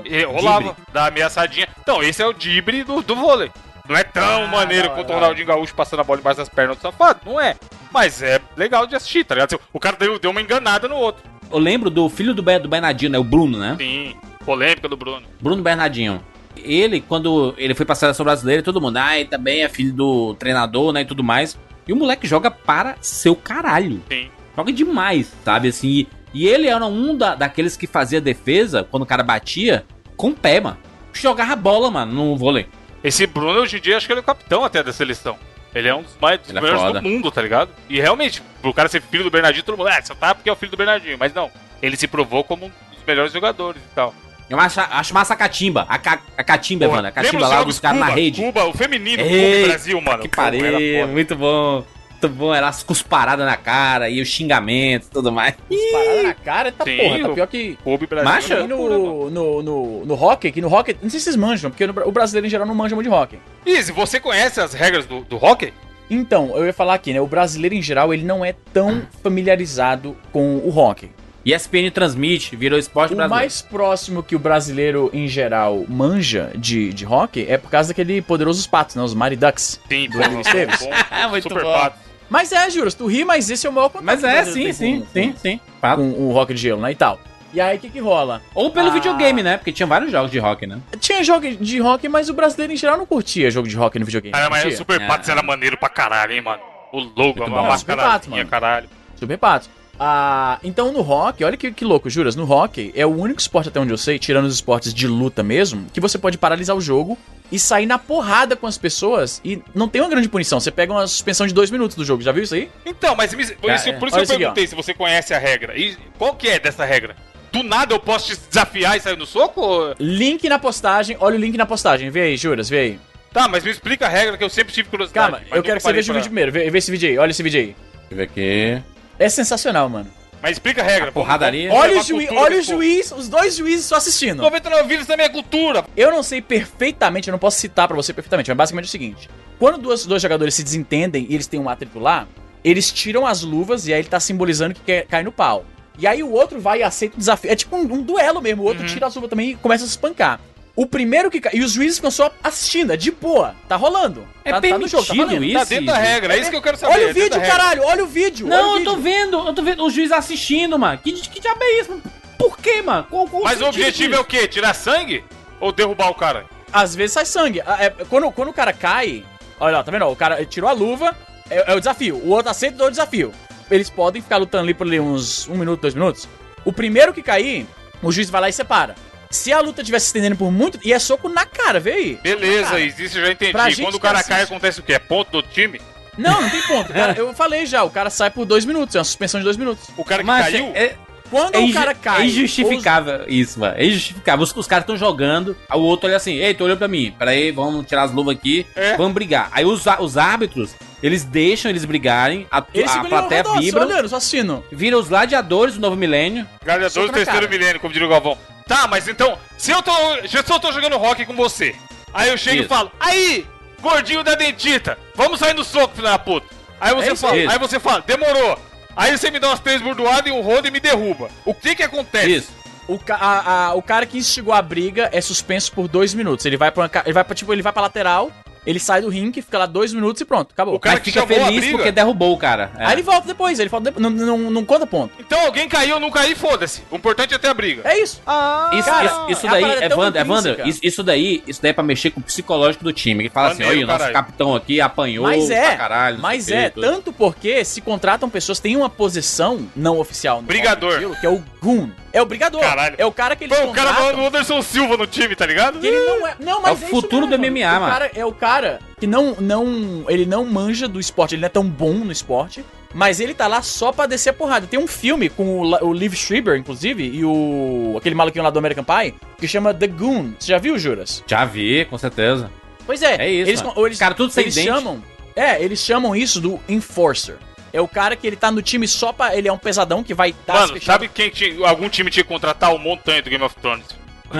e rolava, dá ameaçadinha. Então, esse é o dibre do, do vôlei. Não é tão
Ah,
maneiro quanto o. Ronaldinho Gaúcho passando a bola debaixo das pernas do safado. Não é. Mas é legal de assistir, tá ligado? O cara deu, deu uma enganada no outro.
Eu lembro do filho do, Be- do Bernardinho, né? O Bruno, né?
Sim, polêmica do Bruno.
Bruno Bernardinho. Ele, quando ele foi pra seleção brasileira, todo mundo, ai, também é filho do treinador, né? E tudo mais. E o moleque joga para seu caralho.
Sim.
Joga demais, sabe? Assim. E, e ele era um da, daqueles que fazia defesa, quando o cara batia, com o pé, mano. Jogava bola, mano, no vôlei.
Esse Bruno, hoje em dia, acho que ele é o capitão até da seleção. Ele é um dos, mais, dos
é
melhores
foda.
do mundo, tá ligado? E realmente, pro cara ser filho do Bernardinho, todo mundo, é, só tá porque é o filho do Bernardinho. Mas não, ele se provou como um dos melhores jogadores e tal.
Eu acho, acho massa a catimba. A, ca, a catimba,
Porra,
mano. A catimba
os
lá dos caras na rede.
Cuba, o feminino,
Ei,
Cuba Brasil, mano.
Que pariu, muito bom. Muito bom, era as cusparadas na cara e o xingamento e tudo mais.
Parada na cara, tá
Sim,
porra, tá
o-
pior que.
Kobe Brasil.
Macha?
E
loucura, mano.
no, no, no, no hockey, que no hockey, não sei se vocês manjam, porque no- o brasileiro em geral não manja muito de hockey.
Izzy, você conhece as regras do, do hockey?
Então, eu ia falar aqui, né? O brasileiro em geral, ele não é tão familiarizado com o hockey.
ESPN transmite, virou esporte
O
brasileiro.
mais próximo que o brasileiro em geral manja de, de hockey é por causa daquele poderosos patos, né? Os Mighty Ducks.
Sim,
Do Emily Esteves.
É muito
super
bom.
pato.
Mas é, juras, tu ri, mas esse é o maior contato
Mas é, sim, sim,
com-
sim, sim.
Com o hockey de gelo, né? E tal. E aí, o que que rola?
Ou pelo
Ah.
videogame, né? Porque tinha vários jogos de hockey, né?
Tinha jogo de hockey, mas o brasileiro em geral não curtia jogo de hockey no videogame.
Cara, mas o? Super
É.
Patos era maneiro pra caralho, hein, mano. O logo,
Muito
a
bom.
Super Patos,
mascaradinha,
mano.
caralho.
Super patos. Ah, então no hockey, olha que, que louco, juras, no hockey é o único esporte até onde eu sei, tirando os esportes de luta mesmo, que você pode paralisar o jogo e sair na porrada com as pessoas e não tem uma grande punição. Você pega uma suspensão de dois minutos do jogo, já viu isso aí?
Então, mas me- por isso,
é.
por isso eu
isso aqui,
perguntei se você conhece a regra. E qual que é dessa regra? Do nada eu posso te desafiar e sair no soco? ou-
Link na postagem, olha o link na postagem, vê aí, juras, vê aí.
Tá, mas me explica a regra que eu sempre tive curiosidade.
Calma, eu quero que você veja o
pra-
vídeo primeiro, vê, vê esse vídeo aí, olha esse vídeo aí.
Deixa eu ver aqui.
É sensacional, mano.
Mas explica a regra.
A porradaria.
Olha o juiz,
cultura
olha o juiz, os dois juízes só assistindo.
99 vídeos também é cultura.
Eu não sei perfeitamente, eu não posso citar pra você perfeitamente, mas basicamente é o seguinte: quando duas, dois jogadores se desentendem e eles têm um atrito lá, eles tiram as luvas e aí ele tá simbolizando que quer cair no pau. E aí o outro vai e aceita o desafio. É tipo um, um duelo mesmo. O outro tira as luvas também e começa a se espancar. O primeiro que cai. E os juízes ficam só assistindo, é de boa. Tá rolando.
É
tá, tá no jogo, tá
permitido isso?
Tá dentro da regra, é isso que eu quero saber.
Olha
é
o
dentro
vídeo, caralho, olha o vídeo. olha
Não,
o
eu tô
vídeo.
vendo, eu tô vendo o juiz assistindo, mano. Que, que diabo é isso? mano? Por quê, mano? Qual, qual
Mas o objetivo é
disso?
o quê? Tirar sangue? Ou derrubar o cara?
Às vezes sai sangue. Ah, é, quando, quando o cara cai, olha lá, tá vendo? O cara tirou a luva, é, é o desafio. O outro aceita o desafio. Eles podem ficar lutando ali por ali uns um minuto, dois minutos. O primeiro que cair, o juiz vai lá e separa. Se a luta estiver se estendendo por muito. E é soco na cara, vê aí.
Beleza,
Cara,
isso eu já entendi.
pra
Quando o cara cai,
assiste-
acontece o quê? É ponto do time?
Não, não tem ponto. Cara, eu falei já, o cara sai por dois minutos, é uma suspensão de dois minutos.
O cara que
Mas
caiu.
é-
Quando
É,
o cara cai.
é injustificável isso, mano. É injustificável. Os, os caras estão jogando, aí o outro olha assim, ei, tu olhou pra mim, peraí, vamos tirar as luvas aqui,
É.
vamos brigar. Aí os, os árbitros, eles deixam eles brigarem, a,
Eles
a plateia vibra,
olhando, só assistindo.
vira os gladiadores do novo milênio.
Gladiadores do terceiro
cara.
milênio, como diria o Galvão. Tá, mas então, se eu tô. Se eu tô jogando rock com você, aí eu chego
Isso.
e falo, aí, gordinho da dentita, vamos sair no soco, filho da puta. Aí você
É isso
fala,
aí.
aí você fala, demorou. Aí você me dá umas três burdoadas e um rodo e me derruba. O que que acontece?
Isso.
O, ca- a- a- o cara que instigou a briga é suspenso por dois minutos. Ele vai pra, ele vai pra, tipo, ele vai pra lateral, ele sai do ringue, fica lá dois minutos e pronto, acabou.
O cara
Mas
que
fica feliz porque derrubou o cara. É.
Aí ele volta depois, ele volta depois, não, não, não conta ponto.
Então alguém caiu, não caí, foda-se. O importante é ter a briga.
É isso.
Ah,
Isso,
Cara,
isso, isso daí,
é
Evandro, Evandro,
intrínseca.
isso, isso daí, isso daí é pra mexer com o psicológico do time. Que fala assim,
Maneiro,
olha, o nosso capitão aqui apanhou
Mas é,
pra caralho.
mas é,
tudo.
tanto porque se contratam pessoas, tem uma posição não oficial no
Brigador.
estilo, que é o Goon. É o brigador.
Caralho.
É o cara que eles
Pô, o cara do Anderson Silva no time, tá ligado?
Que ele não é. Não, mas
o
isso
futuro
mesmo.
do MMA,
o
mano.
Cara, é o cara que não, não. Ele não manja do esporte, ele não é tão bom no esporte. Mas ele tá lá só pra descer a porrada. Tem um filme com o, o Liv Schreiber, inclusive, e o. aquele maluquinho lá do American Pie, que chama The Goon. Você já viu, Juras?
Já vi, com certeza.
Pois é.
É isso,
Eles, eles,
Cara, tudo sem
eles
dente.
chamam. É, eles chamam isso do Enforcer. É o cara que ele tá no time só pra. Ele é um pesadão que vai dar as
Mano, sabe quem tinha, algum time tinha que contratar o montanha do Game of Thrones?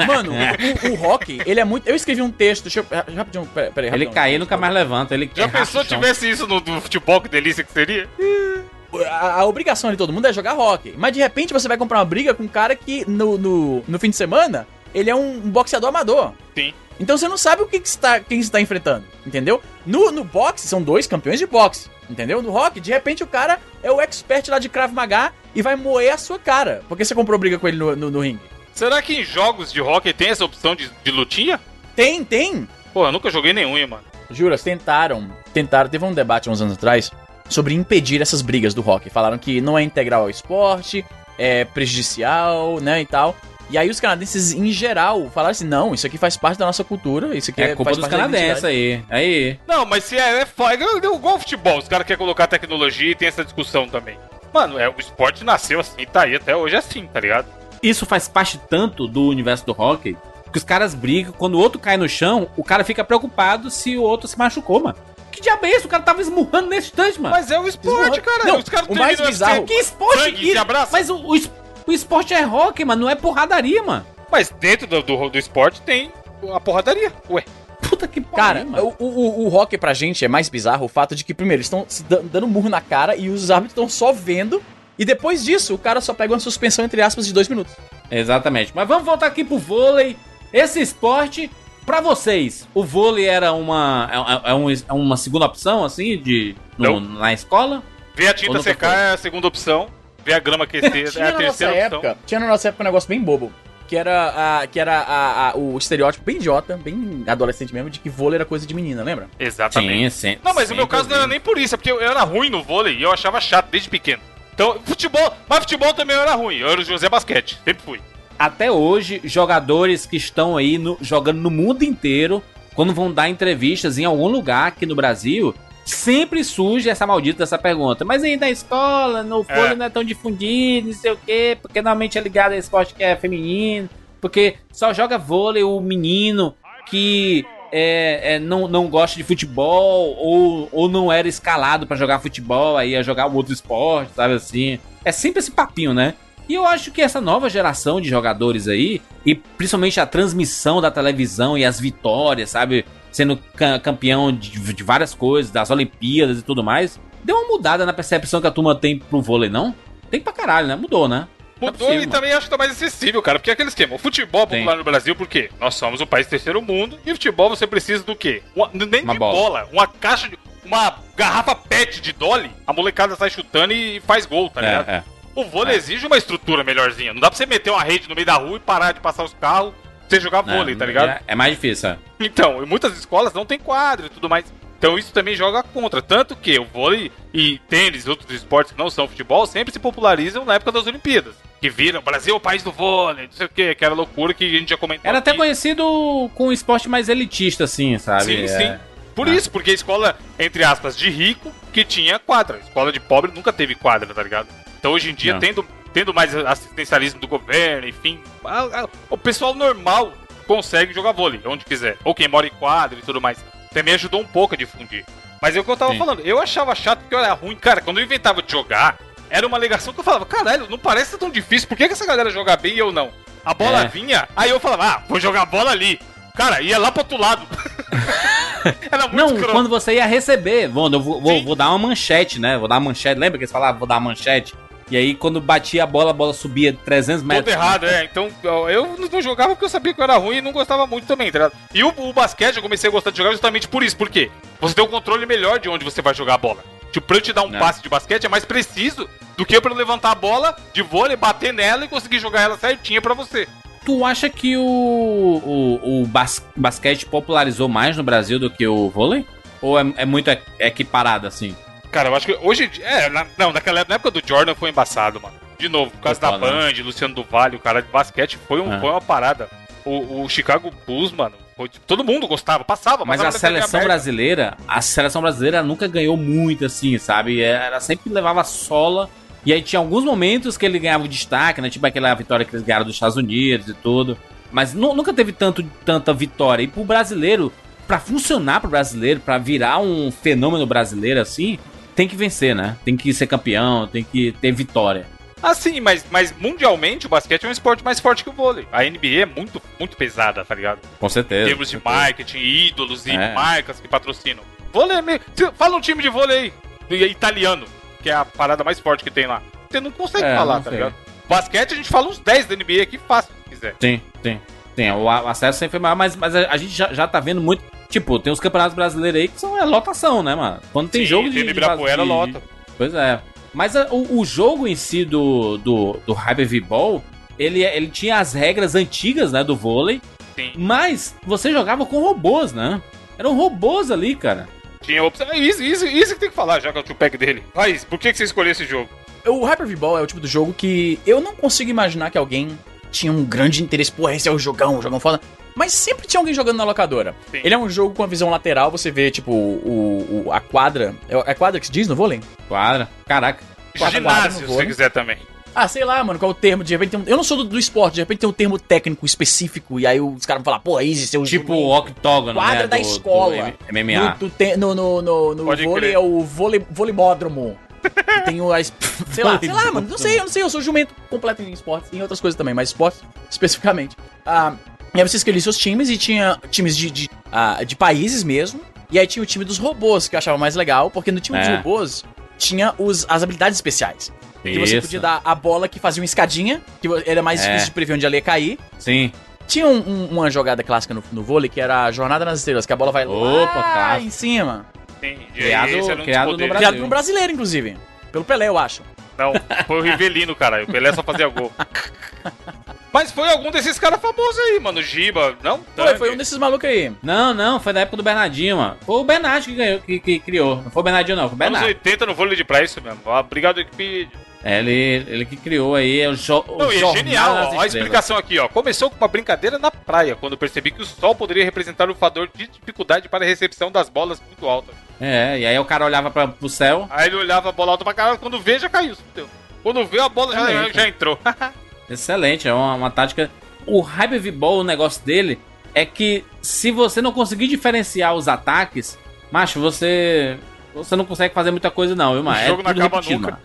Mano,
É.
o, o Rock, ele é muito. Eu escrevi um texto, deixa eu. Rapidinho, peraí, peraí.
Ele cair e nunca mais levanta. Ele
Já
é
pensou
rachão.
tivesse isso no, no futebol, que delícia que seria?
a, a obrigação de todo mundo é jogar rock. Mas de repente você vai comprar uma briga com um cara que no, no, no fim de semana ele é um, um boxeador amador.
Sim.
Então você não sabe o que, que está, quem você está enfrentando, entendeu? No, no boxe são dois campeões de boxe, entendeu? No rock, de repente o cara é o expert lá de Krav Maga e vai moer a sua cara, porque você comprou briga com ele no, no, no ringue.
Será que em jogos de hockey tem essa opção de, de lutinha?
Tem, tem.
Pô, eu nunca joguei nenhum, hein, mano.
Juras, tentaram, tentaram, teve um debate uns anos atrás sobre impedir essas brigas do rock. Falaram que não é integral ao esporte, é prejudicial, né, e tal. E aí os canadenses, em geral, falaram assim, não, isso aqui faz parte da nossa cultura, isso aqui
É culpa
faz
dos canadenses
identidade."
aí. Aí.
Não, mas se é, é foda. É igual ao futebol, os caras querem colocar tecnologia e tem essa discussão também. Mano, é, o esporte nasceu assim, tá aí até hoje assim, tá ligado?
Isso faz parte tanto do universo do hockey que os caras brigam. Quando o outro cai no chão, o cara fica preocupado se o outro se machucou, mano. Que diabo é isso? O cara tava esmurrando nesse instante, mano.
Mas é o esporte, cara.
Não,
os caras
o mais
terminam
bizarro-
assim,
que esporte
sangue, se abraça.
Mas o, o, es- o esporte é hockey, mano, não é porradaria, mano.
Mas dentro do, do, do esporte tem a porradaria. Ué.
Puta que
Cara,
pariu, mano.
o, o, o rock pra gente é mais bizarro o fato de que, primeiro, eles estão dando murro na cara e os árbitros estão só vendo. E depois disso, o cara só pega uma suspensão, entre aspas, de dois minutos.
Exatamente. Mas vamos voltar aqui pro vôlei. Esse esporte, pra vocês, o vôlei era uma, é, é um- é uma segunda opção, assim, de no- na escola?
Ver a tinta secar
foi?
é a segunda opção. Ver a grama aquecer é
Tinha
a
na nossa
terceira opção.
época, tinha na nossa época um negócio bem bobo. Que era, a, que era a- a- o estereótipo bem idiota, bem adolescente mesmo, de que vôlei era coisa de menina, lembra?
Exatamente.
sim.
Não, mas o meu caso não era nem por isso, é porque eu era ruim no vôlei e eu achava chato desde pequeno. Então, futebol, mas futebol também eu era ruim. Eu era o José Basquete, sempre fui.
Até hoje, jogadores que estão aí no- jogando no mundo inteiro, quando vão dar entrevistas em algum lugar aqui no Brasil, sempre surge essa maldita dessa pergunta. Mas aí na escola, no
É.
vôlei não é tão difundido, não sei o quê, porque normalmente é ligado a esporte que é feminino, porque só joga vôlei o menino que é, é, não, não gosta de futebol ou, ou não era escalado pra jogar futebol, aí ia jogar outro esporte, sabe assim. É sempre esse papinho, né? E eu acho que essa nova geração de jogadores aí, e principalmente a transmissão da televisão e as vitórias, sabe? Sendo ca- campeão de, de várias coisas, das Olimpíadas e tudo mais, deu uma mudada na percepção que a turma tem pro vôlei, não? Tem pra caralho, né? Mudou, né? É
Mudou e também acho que tá mais acessível, cara. Porque é aquele esquema. O futebol é popular no Brasil, por quê? Nós somos o país terceiro mundo. E o futebol você precisa do quê? Uma- nem
Uma
de
bola.
bola. Uma caixa de. Uma garrafa pet de Dolly. A molecada sai chutando e faz gol, tá ligado?
É, é.
O vôlei exige uma estrutura melhorzinha. Não dá pra você meter uma rede no meio da rua e parar de passar os carros você jogar vôlei, tá ligado?
É, é mais difícil, é.
Então, em muitas escolas não tem quadro e tudo mais. Então isso também joga contra. Tanto que o vôlei e tênis e outros esportes que não são futebol sempre se popularizam na época das Olimpíadas. Que viram, Brasil é o país do vôlei, não sei o que, que era loucura que a gente já comentou.
Era até
aqui.
conhecido com um esporte mais elitista, assim, sabe?
Sim,
É.
sim. Por
Ah.
isso, porque a escola, entre aspas, de rico, que tinha quadra. Escola de pobre nunca teve quadra, tá ligado? Então hoje em dia,
Não.
tendo, tendo mais assistencialismo do governo, enfim, a- a- o pessoal normal consegue jogar vôlei, onde quiser. Ou quem mora em quadro e tudo mais. Também ajudou um pouco a difundir. Mas é o que eu tava
Sim.
falando, eu achava chato porque eu era ruim. Cara, quando eu inventava de jogar, era uma alegação que eu falava, caralho, não parece tão difícil, por que, que essa galera joga bem e eu não? A bola
É.
vinha, aí eu falava, ah, vou jogar a bola ali. Cara, ia lá pro outro lado. era muito
Não,
escroto.
quando você ia receber, vou, eu vou, vou, vou dar uma manchete, né? Vou dar uma manchete. Lembra que eles falavam, vou dar uma manchete? E aí, quando batia a bola, a bola subia 300
Todo
metros.
errado, é. Então, eu- não jogava porque eu sabia que eu era ruim e não gostava muito também, tá ligado? E o, o basquete eu comecei a gostar de jogar justamente por isso. Por quê? Você tem um controle melhor de onde você vai jogar a bola. Tipo, pra eu te dar um
É.
passe de basquete é mais preciso do que pra eu levantar a bola de vôlei, bater nela e conseguir jogar ela certinha pra você.
Tu acha que o, o, o bas- basquete popularizou mais no Brasil do que o vôlei? Ou é, é muito equ- equiparado assim?
Cara, eu acho que hoje. É, na- não, naquela na época do Jordan foi embaçado, mano. De novo, por causa da
né?
Band, Luciano do Vale, o cara de basquete, foi, um,
É.
foi uma parada. O, o Chicago Bulls, mano, foi, tipo, todo mundo gostava, passava,
Mas a seleção brasileira, a seleção brasileira nunca ganhou muito assim, sabe? Ela sempre levava sola. E aí tinha alguns momentos que ele ganhava destaque, né? Tipo aquela vitória que eles ganharam dos Estados Unidos e tudo. Mas nu- nunca teve tanto, tanta vitória. E pro brasileiro, pra funcionar pro brasileiro, pra virar um fenômeno brasileiro assim, tem que vencer, né? Tem que ser campeão, tem que ter vitória.
Ah, sim, mas, mas mundialmente o basquete é um esporte mais forte que o vôlei. A NBA é muito, muito pesada, tá ligado?
Com
Em
certeza.
termos de marketing, ídolos e
É.
marcas que patrocinam. Vôlei é meio... Fala um time de vôlei aí, italiano, que é a parada mais forte que tem lá. Você não consegue
É,
falar,
não
tá
sei.
ligado? Basquete a gente fala uns 10 da NBA aqui fácil, se quiser.
Sim, sim. Sim, o acesso sempre foi maior, mas, mas a, a gente já, já tá vendo muito. Tipo, tem os campeonatos brasileiros aí que são é, lotação, né, mano? Quando tem
Sim,
jogo de.
tem
de-
Ibirapuera,
de-
lota.
Pois é. Mas a- o, o jogo em si do, do, do Hyper V-Ball, ele, ele tinha as regras antigas, né, do vôlei,
Sim.
mas você jogava com robôs, né? Eram robôs ali, cara.
Tinha opção. É isso, isso, isso que tem que falar, já que é o two-pack dele. Raiz, por que, que você escolheu esse jogo?
O Hyper V-Ball é o tipo do jogo que eu não consigo imaginar que alguém tinha um grande interesse. Pô, esse é o jogão, o jogão foda. Mas sempre tinha alguém jogando na locadora.
Sim.
Ele é um jogo com a visão lateral, você vê, tipo, o, o- a quadra. É a quadra que se diz no vôlei?
Quadra. Caraca.
Quadra,
Ginásio,
no
se quiser também.
Ah, sei lá, mano, qual é o termo? De repente tem um, Eu não sou do, do esporte, de repente tem um termo técnico específico, e aí os caras vão falar, pô, Easy, seu
Tipo
jogo-
o octógono,
Quadra
né?
da
do-
escola.
do MMA.
No, do te- no, no, no, no
Pode
vôlei
crer.
é o vôlei, voleibódromo. E tem o. as- Sei lá, sei lá, mano. Não sei, eu não sei. Eu sou jumento completo em esportes e em outras coisas também, mas esportes especificamente. Ah, e aí você escolhia seus times e tinha times de, de, ah, de países mesmo. E aí tinha o time dos robôs, que eu achava mais legal, porque no time dos
É.
robôs tinha os, as habilidades especiais. Que você
Isso.
podia dar a bola que fazia uma escadinha, que era mais
É.
difícil de prever onde ela ia cair.
Sim.
Tinha um- um- uma jogada clássica no, no vôlei que era a Jornada nas Estrelas, que a bola vai
Opa,
lá
clássico.
em cima.
Sim,
Criado-
um dos
criado no. Brasil.
Criado um brasileiro, inclusive. Pelo Pelé, eu acho.
Não, foi o Rivelino, cara. O Pelé só fazia gol. Mas foi algum desses caras famosos aí, mano. Giba, não?
Foi,
Tanque.
foi um desses malucos aí.
Não, não, foi da época do Bernardinho, mano. Foi o Bernardinho que, ganhou, que, que criou. Não foi o Bernardinho, não, foi o
Anos
Bernardo.
80 no vôlei de praia, isso mesmo. Obrigado, Wikipedia.
É, ele, ele que criou aí é o, jo o
Não, e é genial, ó, ó a explicação aqui, ó. Começou com uma brincadeira na praia, quando percebi que o sol poderia representar um fator de dificuldade para a recepção das bolas muito altas.
É, e aí o cara olhava pra, pro céu.
Aí ele olhava a bola alta pra caralho, quando vê, já caiu. fudeu. Quando vê, a bola já, já entrou.
Excelente, é uma, uma tática. O Hyper V-Ball, o negócio dele é que se você não conseguir diferenciar os ataques, macho, você. Você não consegue fazer muita coisa, não, viu, mano?
O jogo não
tudo
acaba
repetido,
nunca.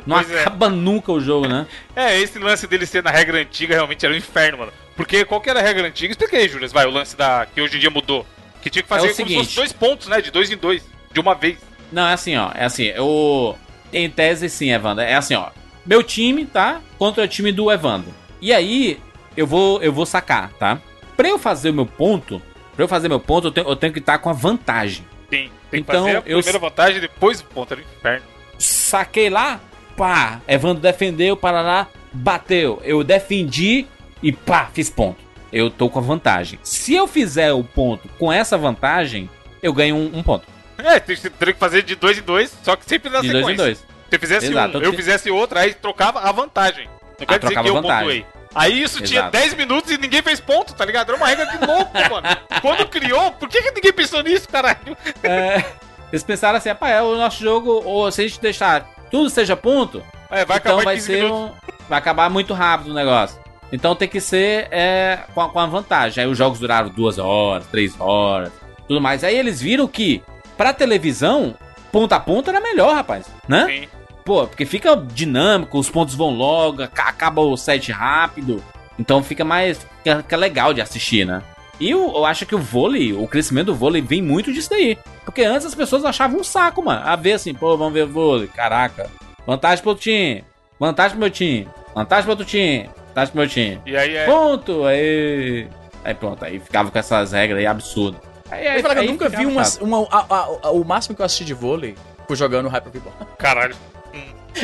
Não
é.
acaba nunca o jogo, né?
É, esse lance dele ser na regra antiga realmente era um inferno, mano. Porque qual que era a regra antiga? Explica aí, Július, vai, o lance da. que hoje em dia mudou. Que tinha que fazer
É
como se
seguinte.
fosse dois pontos, né? De dois em dois. De uma vez.
Não, é assim, ó. É assim, eu. Em tese, sim, Evandro. É assim, ó. Meu time, tá? Contra o time do Evandro. E aí, eu vou, eu vou sacar, tá? Pra eu fazer o meu ponto, pra eu fazer meu ponto, eu tenho, eu tenho que estar com a vantagem.
Sim. Tem que
Então,
fazer a
eu-
primeira vantagem depois o ponto. Era inferno.
Saquei lá, pá. Evandro defendeu, Paraná, bateu. Eu defendi e pá, fiz ponto. Eu tô com a vantagem. Se eu fizer o ponto com essa vantagem, eu ganho um, um ponto.
É, tem- teria que fazer de dois em dois, só que sempre na
De
sequência.
dois em dois.
Se você fizesse
Exato.
um, eu fizesse outro, aí trocava a vantagem. Não quer dizer que eu
vantagem.
pontuei. Aí isso tinha
Exato.
10 minutos e ninguém fez ponto, tá ligado? Era uma regra de louco, mano. Quando criou, por que, que ninguém pensou nisso, caralho?
É, eles pensaram assim, rapaz, é o nosso jogo, ou se a gente deixar tudo seja ponto,
É, vai
então vai
15
ser um. Vai acabar muito rápido o negócio. Então tem que ser é, com, a, com a vantagem. Aí os jogos duraram duas horas, três horas, tudo mais. Aí eles viram que, pra televisão, ponta a ponta era melhor, rapaz. Né?
Sim.
Pô, porque fica dinâmico, os pontos vão logo, aca- acaba o set rápido. Então fica mais. Fica, fica legal de assistir, né? E eu, eu acho que o vôlei, o crescimento do vôlei vem muito disso daí. Porque antes as pessoas achavam um saco, mano. A ver assim, pô, vamos ver vôlei. Caraca. Vantagem pro outro time. Vantagem pro meu time. Vantagem pro outro time. Vantagem pro meu time.
E aí é.
Ponto! Aí. Aí pronto, aí ficava com essas regras aí absurdas. Aí,
Eu, que eu
aí
nunca vi uma,
chato.
uma- a- a- a- o máximo que eu assisti de vôlei foi jogando Hyper V-Ball.
Caralho.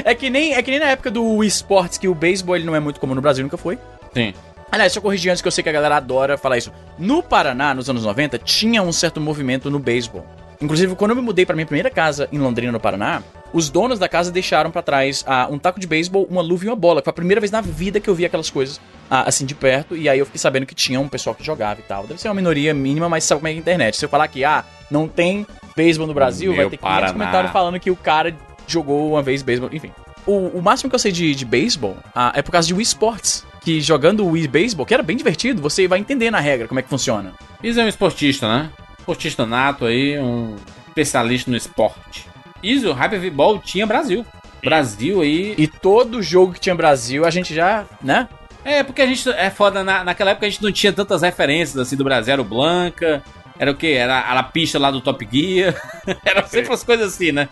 É que nem é que nem na época do Wii Sports que o beisebol ele não é muito comum no Brasil, nunca foi.
Sim.
Aliás, eu corrigir antes que eu sei que a galera adora falar isso. No Paraná, nos anos 90, tinha um certo movimento no beisebol. Inclusive, quando eu me mudei pra minha primeira casa em Londrina, no Paraná, os donos da casa deixaram pra trás ah, um taco de beisebol, uma luva e uma bola. Foi a primeira vez na vida que eu vi aquelas coisas ah, assim de perto. E aí eu fiquei sabendo que tinha um pessoal que jogava e tal. Deve ser uma minoria mínima, mas sabe como é que é a internet. Se eu falar que, ah, não tem beisebol no Brasil,
Meu
vai ter 500
Paraná.
comentários falando que o cara jogou uma vez beisebol. Enfim. O, o máximo que eu sei de, de beisebol ah, é por causa de Wii Sports. Que jogando o Wii Baseball, que era bem divertido, você vai entender na regra como é que funciona.
Isa é um esportista, né? Esportista nato aí, um especialista no esporte. Isa, o Hyper V-Ball tinha Brasil. Brasil aí.
E todo jogo que tinha Brasil, a gente já, né?
É, porque a gente. É foda, na, naquela época a gente não tinha tantas referências assim do Brasil. Era o Blanca, era o quê? Era, era a pista lá do Top Gear. era sempre as coisas assim, né?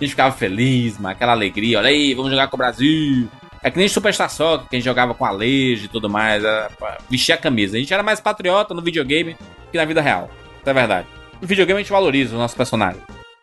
A gente ficava feliz, mano, aquela alegria. Olha aí, vamos jogar com o Brasil. É que nem Superstar Soccer, que a gente jogava com a Alejo e tudo mais. Vestir a camisa. A gente era mais patriota no videogame que na vida real. Isso é verdade. No videogame a gente valoriza o nosso personagem.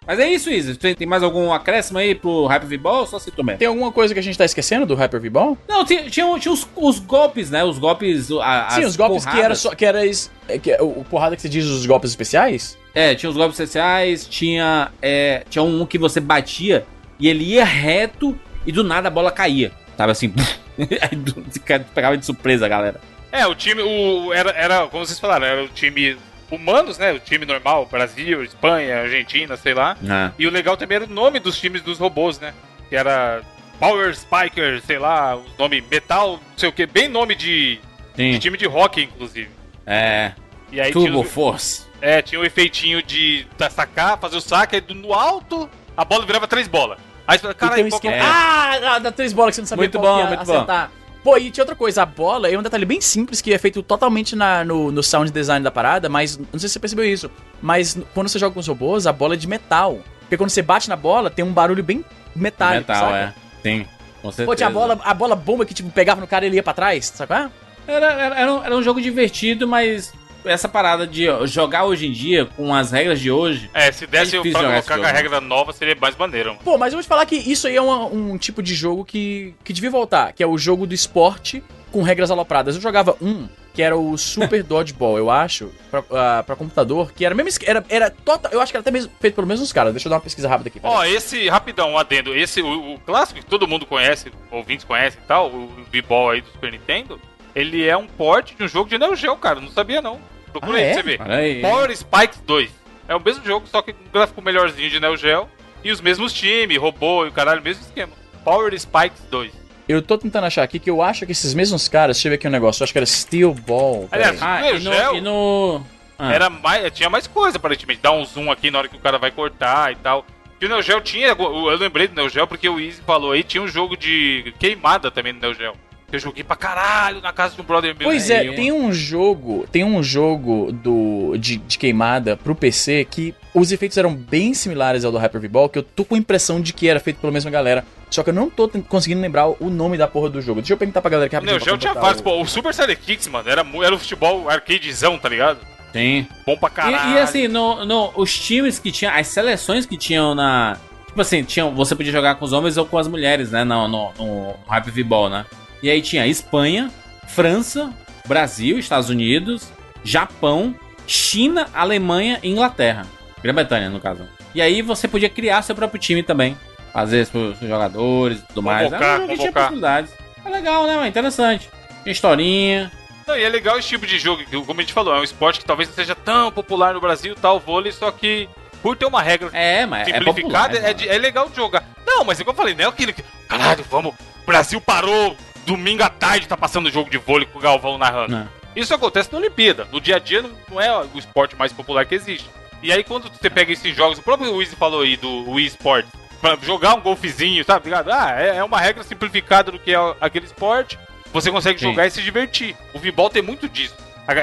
Mas é isso, Isa. Tem, mais algum acréscimo aí pro Hyper V-Ball ou só se tu mesmo?
Tem alguma coisa que a gente tá esquecendo do Hyper V-Ball?
Não, tinha, tinha, tinha os, os golpes, né? Os golpes. a-
Sim, os golpes que era
porradas.
só. Que era é, que, é, o, o porrada que você diz os golpes especiais?
É, tinha os golpes especiais, tinha. É, tinha um que você batia e ele ia reto e do nada a bola caía. Tava assim. pegava de surpresa, galera.
É, o time, o, era, era, como vocês falaram, era o time humanos, né? O time normal, Brasil, Espanha, Argentina, sei lá.
Ah,
E o legal também era o nome dos times dos robôs, né? Que era Power Spiker, sei lá, o nome Metal, não sei o que, bem nome de, de time de rock, inclusive.
É.
E aí
Turbo
os-
Force.
É, tinha o efeitinho de sacar, fazer o saque, aí no alto, a bola virava três bolas. Aí você fala, caralho,
um
que
esquema.
é?
Ah, dá três bolas que você não sabia
Muito
qual
bom, muito bom.
acertar. Pô, e tinha outra coisa, a bola é um detalhe bem simples que é feito totalmente na- no, no sound design da parada, mas não sei se você percebeu isso, mas quando você joga com os robôs, a bola é de metal. Porque quando você bate na bola, tem um barulho bem metálico,
Metal,
saca?
é. Sim. Com certeza.
Pô, tinha a bola, a bola bomba que tipo pegava no cara e ele ia pra trás, sabe? é?
Era, era, era, um, era um jogo divertido, mas essa parada de jogar hoje em dia, com as regras de hoje.
É, se desse
É
pra colocar com a regra nova, seria mais maneiro, mano.
Pô, mas eu vou te falar que isso aí é uma- um tipo de jogo que, que devia voltar, que é o jogo do esporte com regras alopradas. Eu jogava um, que era o Super Dodgeball, eu acho, pra, ah, pra computador, que era mesmo. es- Era, era total. Eu acho que era até mesmo feito pelos mesmos caras. Deixa eu dar uma pesquisa rápida aqui.
Ó, esse, rapidão, um adendo, esse, o, o clássico que todo mundo conhece, ouvintes conhecem e tal, o V-Ball aí do Super Nintendo, ele é um port de um jogo de Neo Geo, cara, não sabia não. Procura
Ah,
aí
é?
pra você ver.
Aí.
Power Spikes 2. É o mesmo jogo, só que com um gráfico melhorzinho de Neo Geo, e os mesmos times, robô e o caralho, mesmo esquema. Power Spikes 2.
Eu tô tentando achar aqui que eu acho que esses mesmos caras. Deixa eu ver aqui um negócio. Eu acho que era Steel Ball.
Aliás,
Ah,
Neo
e no.
Geo
E no... Ah,
era mais, tinha mais coisa, aparentemente. Dá um zoom aqui na hora que o cara vai cortar e tal. E o Neo Geo tinha, eu lembrei do Neo Geo porque o Easy falou aí, tinha um jogo de queimada também no Neo Geo. Eu joguei pra caralho na casa de um brother meu.
Pois
né?
é, tem um jogo, tem um jogo do de, de queimada pro PC que os efeitos eram bem similares ao do Hyper V-Ball, que eu tô com a impressão de que era feito pela mesma galera. Só que eu não tô conseguindo lembrar o nome da porra do jogo. Deixa eu perguntar pra galera que
O Neo Geo tinha vários, pô. O Super Saiyan Kicks, mano, era, era o futebol arcadezão, tá ligado?
Tem.
Bom pra caralho.
E, e assim, no, no, os times que tinham, as seleções que tinham na. Tipo assim, tinham, você podia jogar com os homens ou com as mulheres, né? No, no, no Hyper V-Ball, né? E aí tinha Espanha, França, Brasil, Estados Unidos, Japão, China, Alemanha e Inglaterra. Grã-Bretanha, no caso. E aí você podia criar seu próprio time também. Fazer seus jogadores e tudo mais.
Convocar,
Era um jogo que tinha possibilidades. É legal, né, mano? Interessante. Tinha historinha.
Não, e é legal esse tipo de jogo, como a gente falou, é um esporte que talvez não seja tão popular no Brasil, tal, vôlei, só que por ter uma regra
É, mas é
simplificada,
popular,
é, de- é legal de jogar. Não, mas igual eu falei, não é aquilo que. Caralho, vamos. O Brasil parou domingo à tarde tá passando jogo de vôlei com o Galvão narrando.
É.
Isso acontece na Olimpíada. No dia a dia não, é o esporte mais popular que existe. E aí quando você pega esses jogos, o próprio Luiz falou aí do Wii Sport, pra jogar um golfezinho, sabe? ligado? Ah, é, é uma regra simplificada do que é aquele esporte. Você consegue
Sim.
jogar e se divertir. O V-Ball tem muito disso.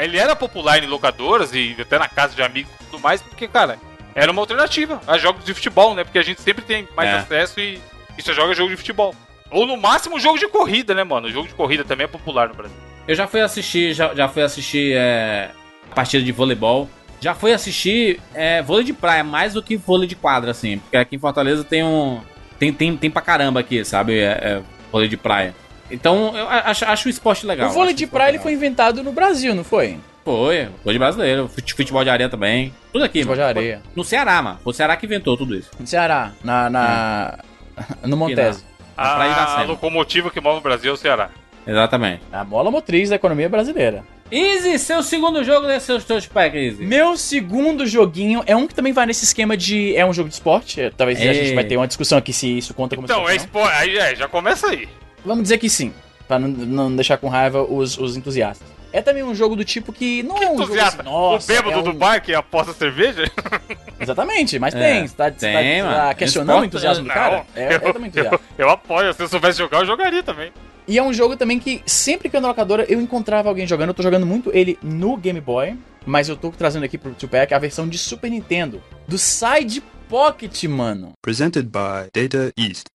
Ele era popular em locadoras e até na casa de amigos e tudo mais, porque, cara, era uma alternativa a jogos de futebol, né? Porque a gente sempre tem mais
É.
acesso e, e só joga jogo de futebol. Ou no máximo jogo de corrida, né, mano? O jogo de corrida também é popular no Brasil.
Eu já fui assistir, já, já fui assistir é, partida de voleibol. Já fui assistir é, vôlei de praia, mais do que vôlei de quadra, assim. Porque aqui em Fortaleza tem um. Tem, tem, tem pra caramba aqui, sabe? É, é, vôlei de praia. Então, eu acho, acho o esporte legal.
o vôlei de praia ele foi inventado no Brasil, não foi?
Foi, vôlei brasileiro. fute- Futebol de areia também. Tudo aqui.
Futebol de areia.
No Ceará, mano. Foi o Ceará que inventou tudo isso.
No Ceará, na. na... no Montese.
Na Praia de
A locomotiva que move o Brasil é o Ceará.
Exatamente.
A mola motriz da economia brasileira.
Easy, seu segundo jogo desse seu touch pack, Easy.
Meu segundo joguinho é um que também vai nesse esquema de. É um jogo de esporte. é, Talvez a
Ei.
gente vai ter uma discussão aqui se isso conta como
Então, é
esporte.
Aí é, já começa aí.
Vamos dizer que sim. Pra não, não deixar com raiva os, os entusiastas. É também um jogo do tipo que não é um
Entusiasta.
jogo assim, nossa,
o bêbado
é um-
do bar que aposta cerveja?
Exatamente, mas
É,
tem. Você tá, tá- tá questionando o entusiasmo do cara? É, é também
eu,
entusiasta.
eu apoio. Se eu soubesse jogar, eu jogaria também.
E é um jogo também que sempre que eu ando na locadora eu encontrava alguém jogando. Eu tô jogando muito ele no Game Boy, mas eu tô trazendo aqui pro Tupac a versão de Super Nintendo. Do Side Pocket, mano.
Presented by Data East.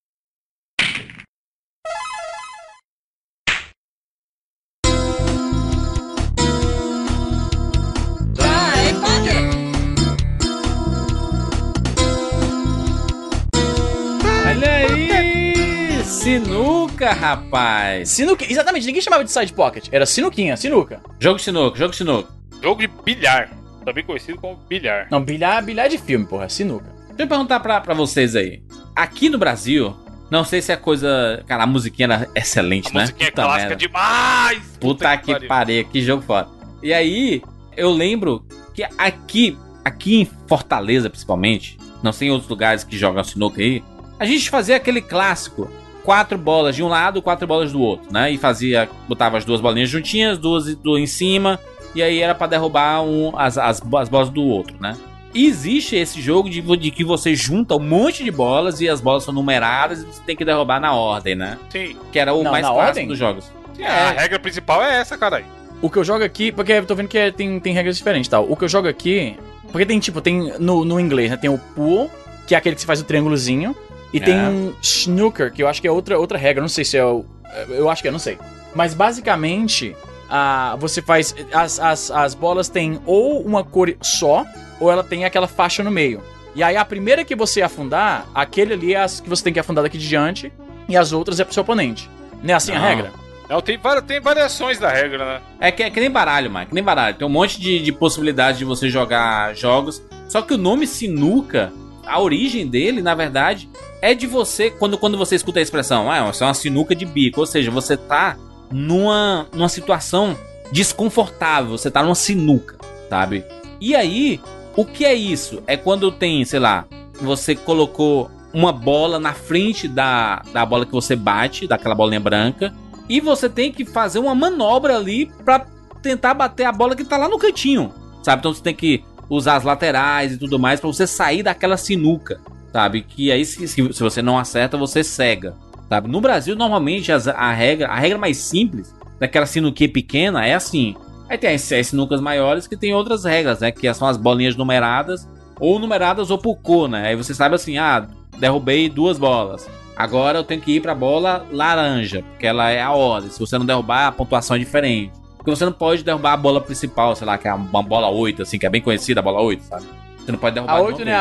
Sinuca, rapaz!
Sinuca, exatamente, ninguém chamava de Side Pocket. Era Sinuquinha, Sinuca.
Jogo de sinuca, jogo de sinuca.
Jogo de bilhar. Também conhecido como bilhar.
Não, bilhar, bilhar de filme, porra, Sinuca.
Deixa eu perguntar pra, pra vocês aí. Aqui no Brasil, não sei se é coisa. Cara, a musiquinha era excelente,
A
né?
musiquinha é
Puta
clássica
merda.
demais!
Puta que
pariu.
pariu, que jogo foda. E aí, eu lembro que aqui, aqui em Fortaleza, principalmente, não sei em outros lugares que jogam sinuca aí, a gente fazia aquele clássico. Quatro bolas de um lado, quatro bolas do outro, né? E fazia, botava as duas bolinhas juntinhas, duas do, em cima, e aí era pra derrubar um, as, as, as bolas do outro, né? E existe esse jogo de, de que você junta um monte de bolas e as bolas são numeradas e você tem que derrubar na ordem, né?
Sim.
Que era o
Não,
mais clássico
ordem?
dos jogos.
Sim, A regra principal é essa, caralho.
O que eu jogo aqui, porque eu tô vendo que é- tem, tem regras diferentes e tal. O que eu jogo aqui. Porque tem tipo, tem no, no inglês, né? Tem o pool, que é aquele que você faz o triângulozinho. E
É.
tem um snooker, que eu acho que é outra, outra regra. Não sei se é o. Eu acho que é, não sei. Mas basicamente, a, você faz. As, as, as bolas têm ou uma cor só, ou ela tem aquela faixa no meio. E aí a primeira que você afundar, aquele ali é as que você tem que afundar daqui de diante, e as outras é pro seu oponente. Não é assim a
Não.
regra?
Não, tem, tem variações da regra, né?
É que, é que nem baralho, mano. Que nem baralho. Tem um monte de, de possibilidades de você jogar jogos. Só que o nome sinuca, a origem dele, na verdade, é de você. Quando, quando você escuta a expressão, ah, é uma sinuca de bico. Ou seja, você tá numa, numa situação desconfortável. Você tá numa sinuca, sabe? E aí, o que é isso? É quando tem, sei lá, você colocou uma bola na frente da, da bola que você bate, daquela bolinha branca. E você tem que fazer uma manobra ali pra tentar bater a bola que tá lá no cantinho, sabe? Então você tem que usar as laterais e tudo mais pra você sair daquela sinuca, sabe? Que aí se, se você não acerta, você cega, sabe? No Brasil, normalmente as- a regra, a regra mais simples daquela sinuquinha pequena é assim. Aí tem as, as sinucas maiores que tem outras regras, né? Que são as bolinhas numeradas ou numeradas ou por cor, né? Aí você sabe assim, ah, derrubei duas bolas. Agora eu tenho que ir pra bola laranja, porque ela é a ordem. Se você não derrubar, a pontuação é diferente. Porque você não pode derrubar a bola principal, sei lá, que é uma bola 8, assim, que é bem conhecida, a bola 8, sabe? Você não pode derrubar
A
de
8,
uma
né?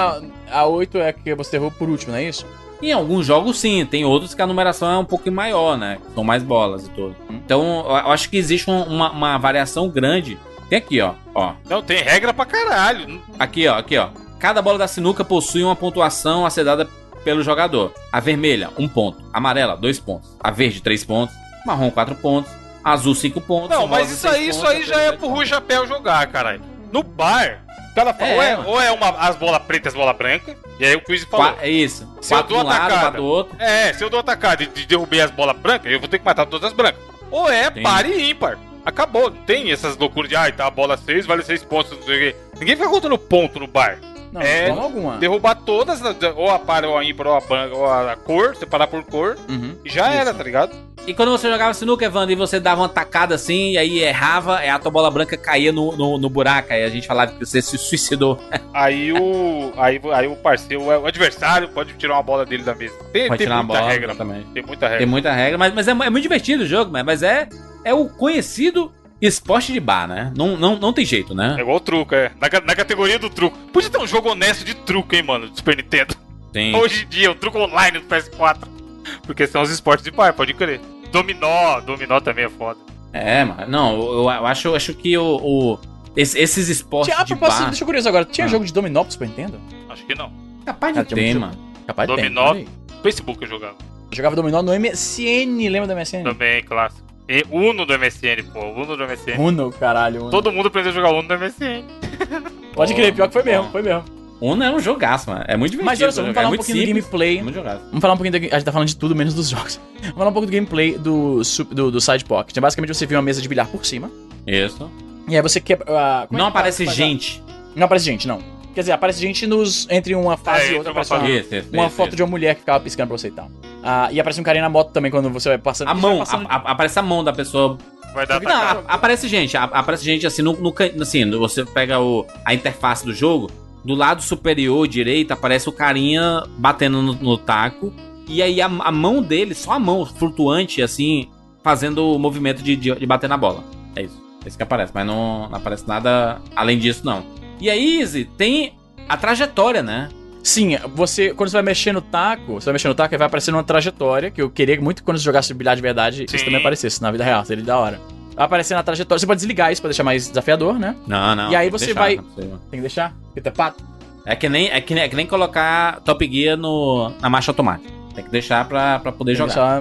A, a 8 é a que você derrubou por último, não é isso?
Em alguns jogos, sim. Tem outros que a numeração é um pouquinho maior, né? São mais bolas e tudo. Então, eu acho que existe um- uma, uma variação grande. Tem aqui, ó. ó.
Não, tem regra pra caralho.
Aqui, ó. Aqui, ó. Cada bola da sinuca possui uma pontuação a ser dada pelo jogador. A vermelha, um ponto. Amarela, dois pontos. A verde, três pontos. Marrom, quatro pontos. Azul, cinco pontos.
Não, mas isso aí, isso
pontos,
aí já é pro. Rui Chapéu jogar, caralho. No bar, Cada
É,
ou é, ou é uma, as bolas pretas e as bolas brancas. E aí o quiz falou.
É isso.
Se eu dou
um lado,
atacada.
quatro do outro.
É, se eu dou atacado e de- derrubei as bolas brancas, eu vou ter que matar todas as brancas. Ou é
Tem.
par e ímpar. Acabou, não tem essas loucuras de, ai, tá, a bola 6 vale 6 pontos, não sei o quê. Ninguém fica contando ponto no bar.
Não,
É,
de forma alguma.
Derrubar todas, ou a par, ou a ímpar, ou a ou a cor, separar por cor,
Uhum.
e já
Isso.
era, tá ligado?
E quando você jogava sinuca, Evandro, e você dava uma tacada assim, e aí errava, e a tua bola branca caía no, no, no buraco, aí a gente falava que você se suicidou.
Aí o. Aí, aí o parceiro, o adversário, pode tirar uma bola dele da mesa. Tem,
Pode
tem
tirar
muita
bola,
regra,
exatamente.
Tem muita regra.
Tem muita regra, mas, mas é, é muito divertido o jogo, mas- mas é, é o conhecido esporte de bar, né? Não, não, não tem jeito,
É
né?
igual o truco, é. Na, na categoria do truco. Podia ter um jogo honesto de truco, hein, mano, do Super Nintendo.
Tem.
Hoje em dia, o truco online do PS4. Porque são os esportes de par, pode crer. Dominó, dominó também é foda.
É, mas não, eu, eu acho, eu acho que o, o- esse- esses esportes
Tinha, a
de
propósito,
bar...
deixa eu curioso agora. Tinha
Ah.
jogo de dominó pro Super Nintendo?
Acho que não.
Capaz de ter, mano.
Capaz de ter,
Dominó.
olha aí.
Facebook eu jogava.
Eu jogava dominó no MSN, lembra do MSN?
Também, clássico. E Uno do MSN, pô. Uno do MSN.
Uno, caralho. Uno.
Todo mundo aprendeu a jogar Uno do MSN.
Pode crer, pior que foi mesmo, foi mesmo.
Uno é um jogaço, mano. É muito divertido.
Mas olha só, vamos falar
é
um pouquinho do
simples,
gameplay.
é Muito jogaço.
Vamos falar um pouquinho da, A gente tá falando de tudo menos dos jogos. Vamos falar um pouco do gameplay do, do, do Side Pocket. Basicamente você vê uma mesa de bilhar por cima.
Isso.
E aí você quebra. ah, como é
Não
que
aparece gente.
Não aparece gente, não. Quer dizer, aparece gente nos, entre uma fase
É,
e outra.
uma.
Isso, isso,
uma
isso,
foto
isso.
de uma mulher que ficava piscando pra você e tal. Ah, e aparece um carinha na moto também quando você vai passando.
A mão,
passando-
a- a- aparece a mão da pessoa.
Vai dar
Não, a- aparece gente, a- aparece gente assim no, no assim, você pega o, a interface do jogo, do lado superior direito aparece o carinha batendo no, no taco e aí a, a mão dele, só a mão flutuante assim, fazendo o movimento de, de, de bater na bola. É isso. É isso que aparece, mas não, não aparece nada além disso não. E aí, Easy, tem a trajetória, né?
Sim, você, quando você vai mexer no taco, você vai mexer no taco vai aparecer uma trajetória, que eu queria muito que quando você jogasse bilhar de verdade, isso
Sim.
também aparecesse na vida real, seria da hora. Vai aparecer na trajetória, você pode desligar isso pra deixar mais desafiador, né?
Não, não.
E aí você
deixar,
vai-. Tem que deixar, tá pato.
É que nem, é que nem, é que nem colocar Top Gear no, na marcha automática. Tem que deixar pra, pra poder
Tem
jogar.
deixar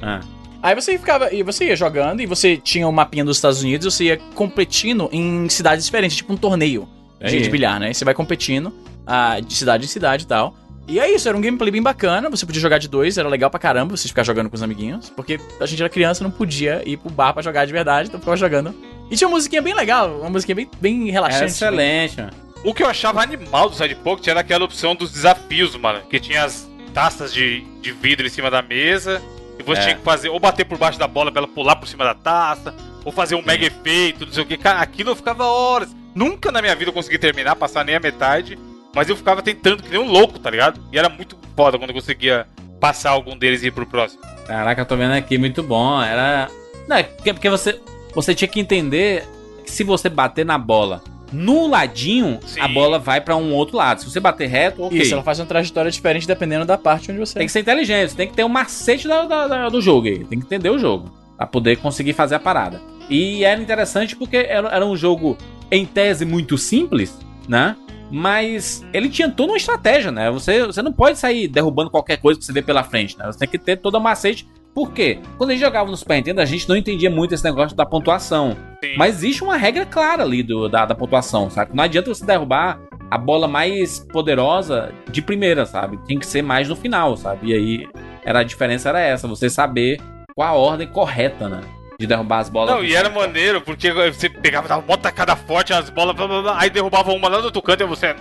Não? É.
Aí você ficava, e você ia jogando e você tinha o mapinha dos Estados Unidos, você ia competindo em cidades diferentes, tipo um torneio de, de bilhar, né? E você vai competindo ah, de cidade em cidade e tal. E é isso, era um gameplay bem bacana, você podia jogar de dois, era legal pra caramba você ficar jogando com os amiguinhos, porque a gente era criança, não podia ir pro bar pra jogar de verdade, então ficava jogando. E tinha uma musiquinha bem legal, uma musiquinha bem, bem relaxante.
excelente, mano.
O que eu achava animal do Side Pocket era aquela opção dos desafios, mano. Que tinha as taças de, de vidro em cima da mesa. E você
É.
tinha que fazer, ou bater por baixo da bola pra ela pular por cima da taça, ou fazer um mega efeito, não sei o que. Cara, aquilo eu ficava horas. Nunca na minha vida eu consegui terminar, passar nem a metade. Mas eu ficava tentando que nem um louco, tá ligado? E era muito foda quando eu conseguia passar algum deles e ir pro próximo.
Caraca, eu tô vendo aqui, muito bom. Era. Não, é porque, porque você, você tinha que entender que se você bater na bola no ladinho,
Sim.
a bola vai pra um outro lado. Se você bater reto, ok.
Isso, ela faz uma trajetória diferente dependendo da parte onde você.
Tem que ser inteligente, você tem que ter um macete da- da- da- do jogo aí. Tem que entender o jogo. Pra poder conseguir fazer a parada. E era interessante porque era, era um jogo, em tese, muito simples, né? Mas ele tinha toda uma estratégia, né? Você, você não pode sair derrubando qualquer coisa que você vê pela frente, né? Você tem que ter toda a macete. Por quê? Quando a gente jogava no Super Nintendo, a gente não entendia muito esse negócio da pontuação.
Sim.
Mas existe uma regra clara ali do, da, da pontuação, sabe? Não adianta você derrubar a bola mais poderosa de primeira, sabe? Tem que ser mais no final, sabe? E aí era, a diferença era essa, você saber qual a ordem correta, né? De derrubar as bolas.
Não, e era maneiro, porque você pegava, dava uma tacada forte nas bolas, blá, blá, blá, aí derrubava uma lá do outro canto e você.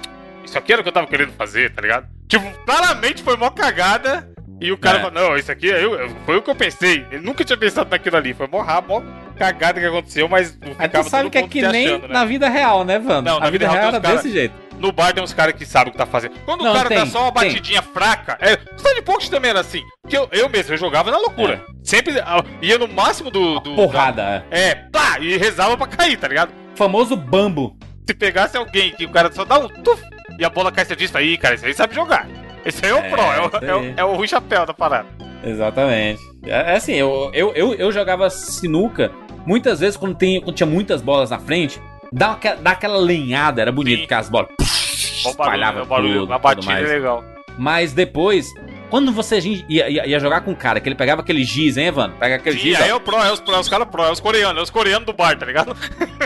Isso aqui era o que eu tava querendo fazer, tá ligado? Tipo, claramente foi mó cagada. E o cara
É.
falou, não, isso aqui é eu- foi o que eu pensei. Ele nunca tinha pensado naquilo ali. Foi rabo, mó cagada que aconteceu, mas
Aí tu sabe que é que nem
achando, né?
na vida real, né, Vando?
Não, na
vida,
vida real
real
tem
era
cara-
desse jeito.
No bar tem uns caras que sabem o que tá fazendo. Quando
Não,
o cara dá
tem,
só uma
tem.
batidinha fraca, é. Stand Pocket também era assim. Que eu, eu mesmo, eu jogava na loucura. Sempre ah, ia no máximo do. do
É. Porrada, é.
É, pá, e rezava pra cair, tá ligado?
Famoso bambo.
Se pegasse alguém que o cara só dá um tuf e a bola cai, você diz, aí, cara, esse aí sabe jogar. Esse aí é o
É,
pro, é o, é o, é o Rui Chapéu da parada.
Exatamente. É, é assim, eu, eu, eu, eu jogava sinuca muitas vezes quando, tem, quando tinha muitas bolas na frente, dá, aquela- dá aquela lenhada, era bonito,
Sim.
porque as bolas
Bom barulho,
espalhava
né, o barulho,
tudo,
uma
tudo
batida é legal.
Mas depois, quando você ia, ia, ia jogar com um cara que ele pegava aquele giz, hein, Evandro? Pega aquele
Sim,
giz,
aí
ó,
é o pro, é os, pro, é os caras pro, é os coreanos, é os coreanos do bar, tá ligado?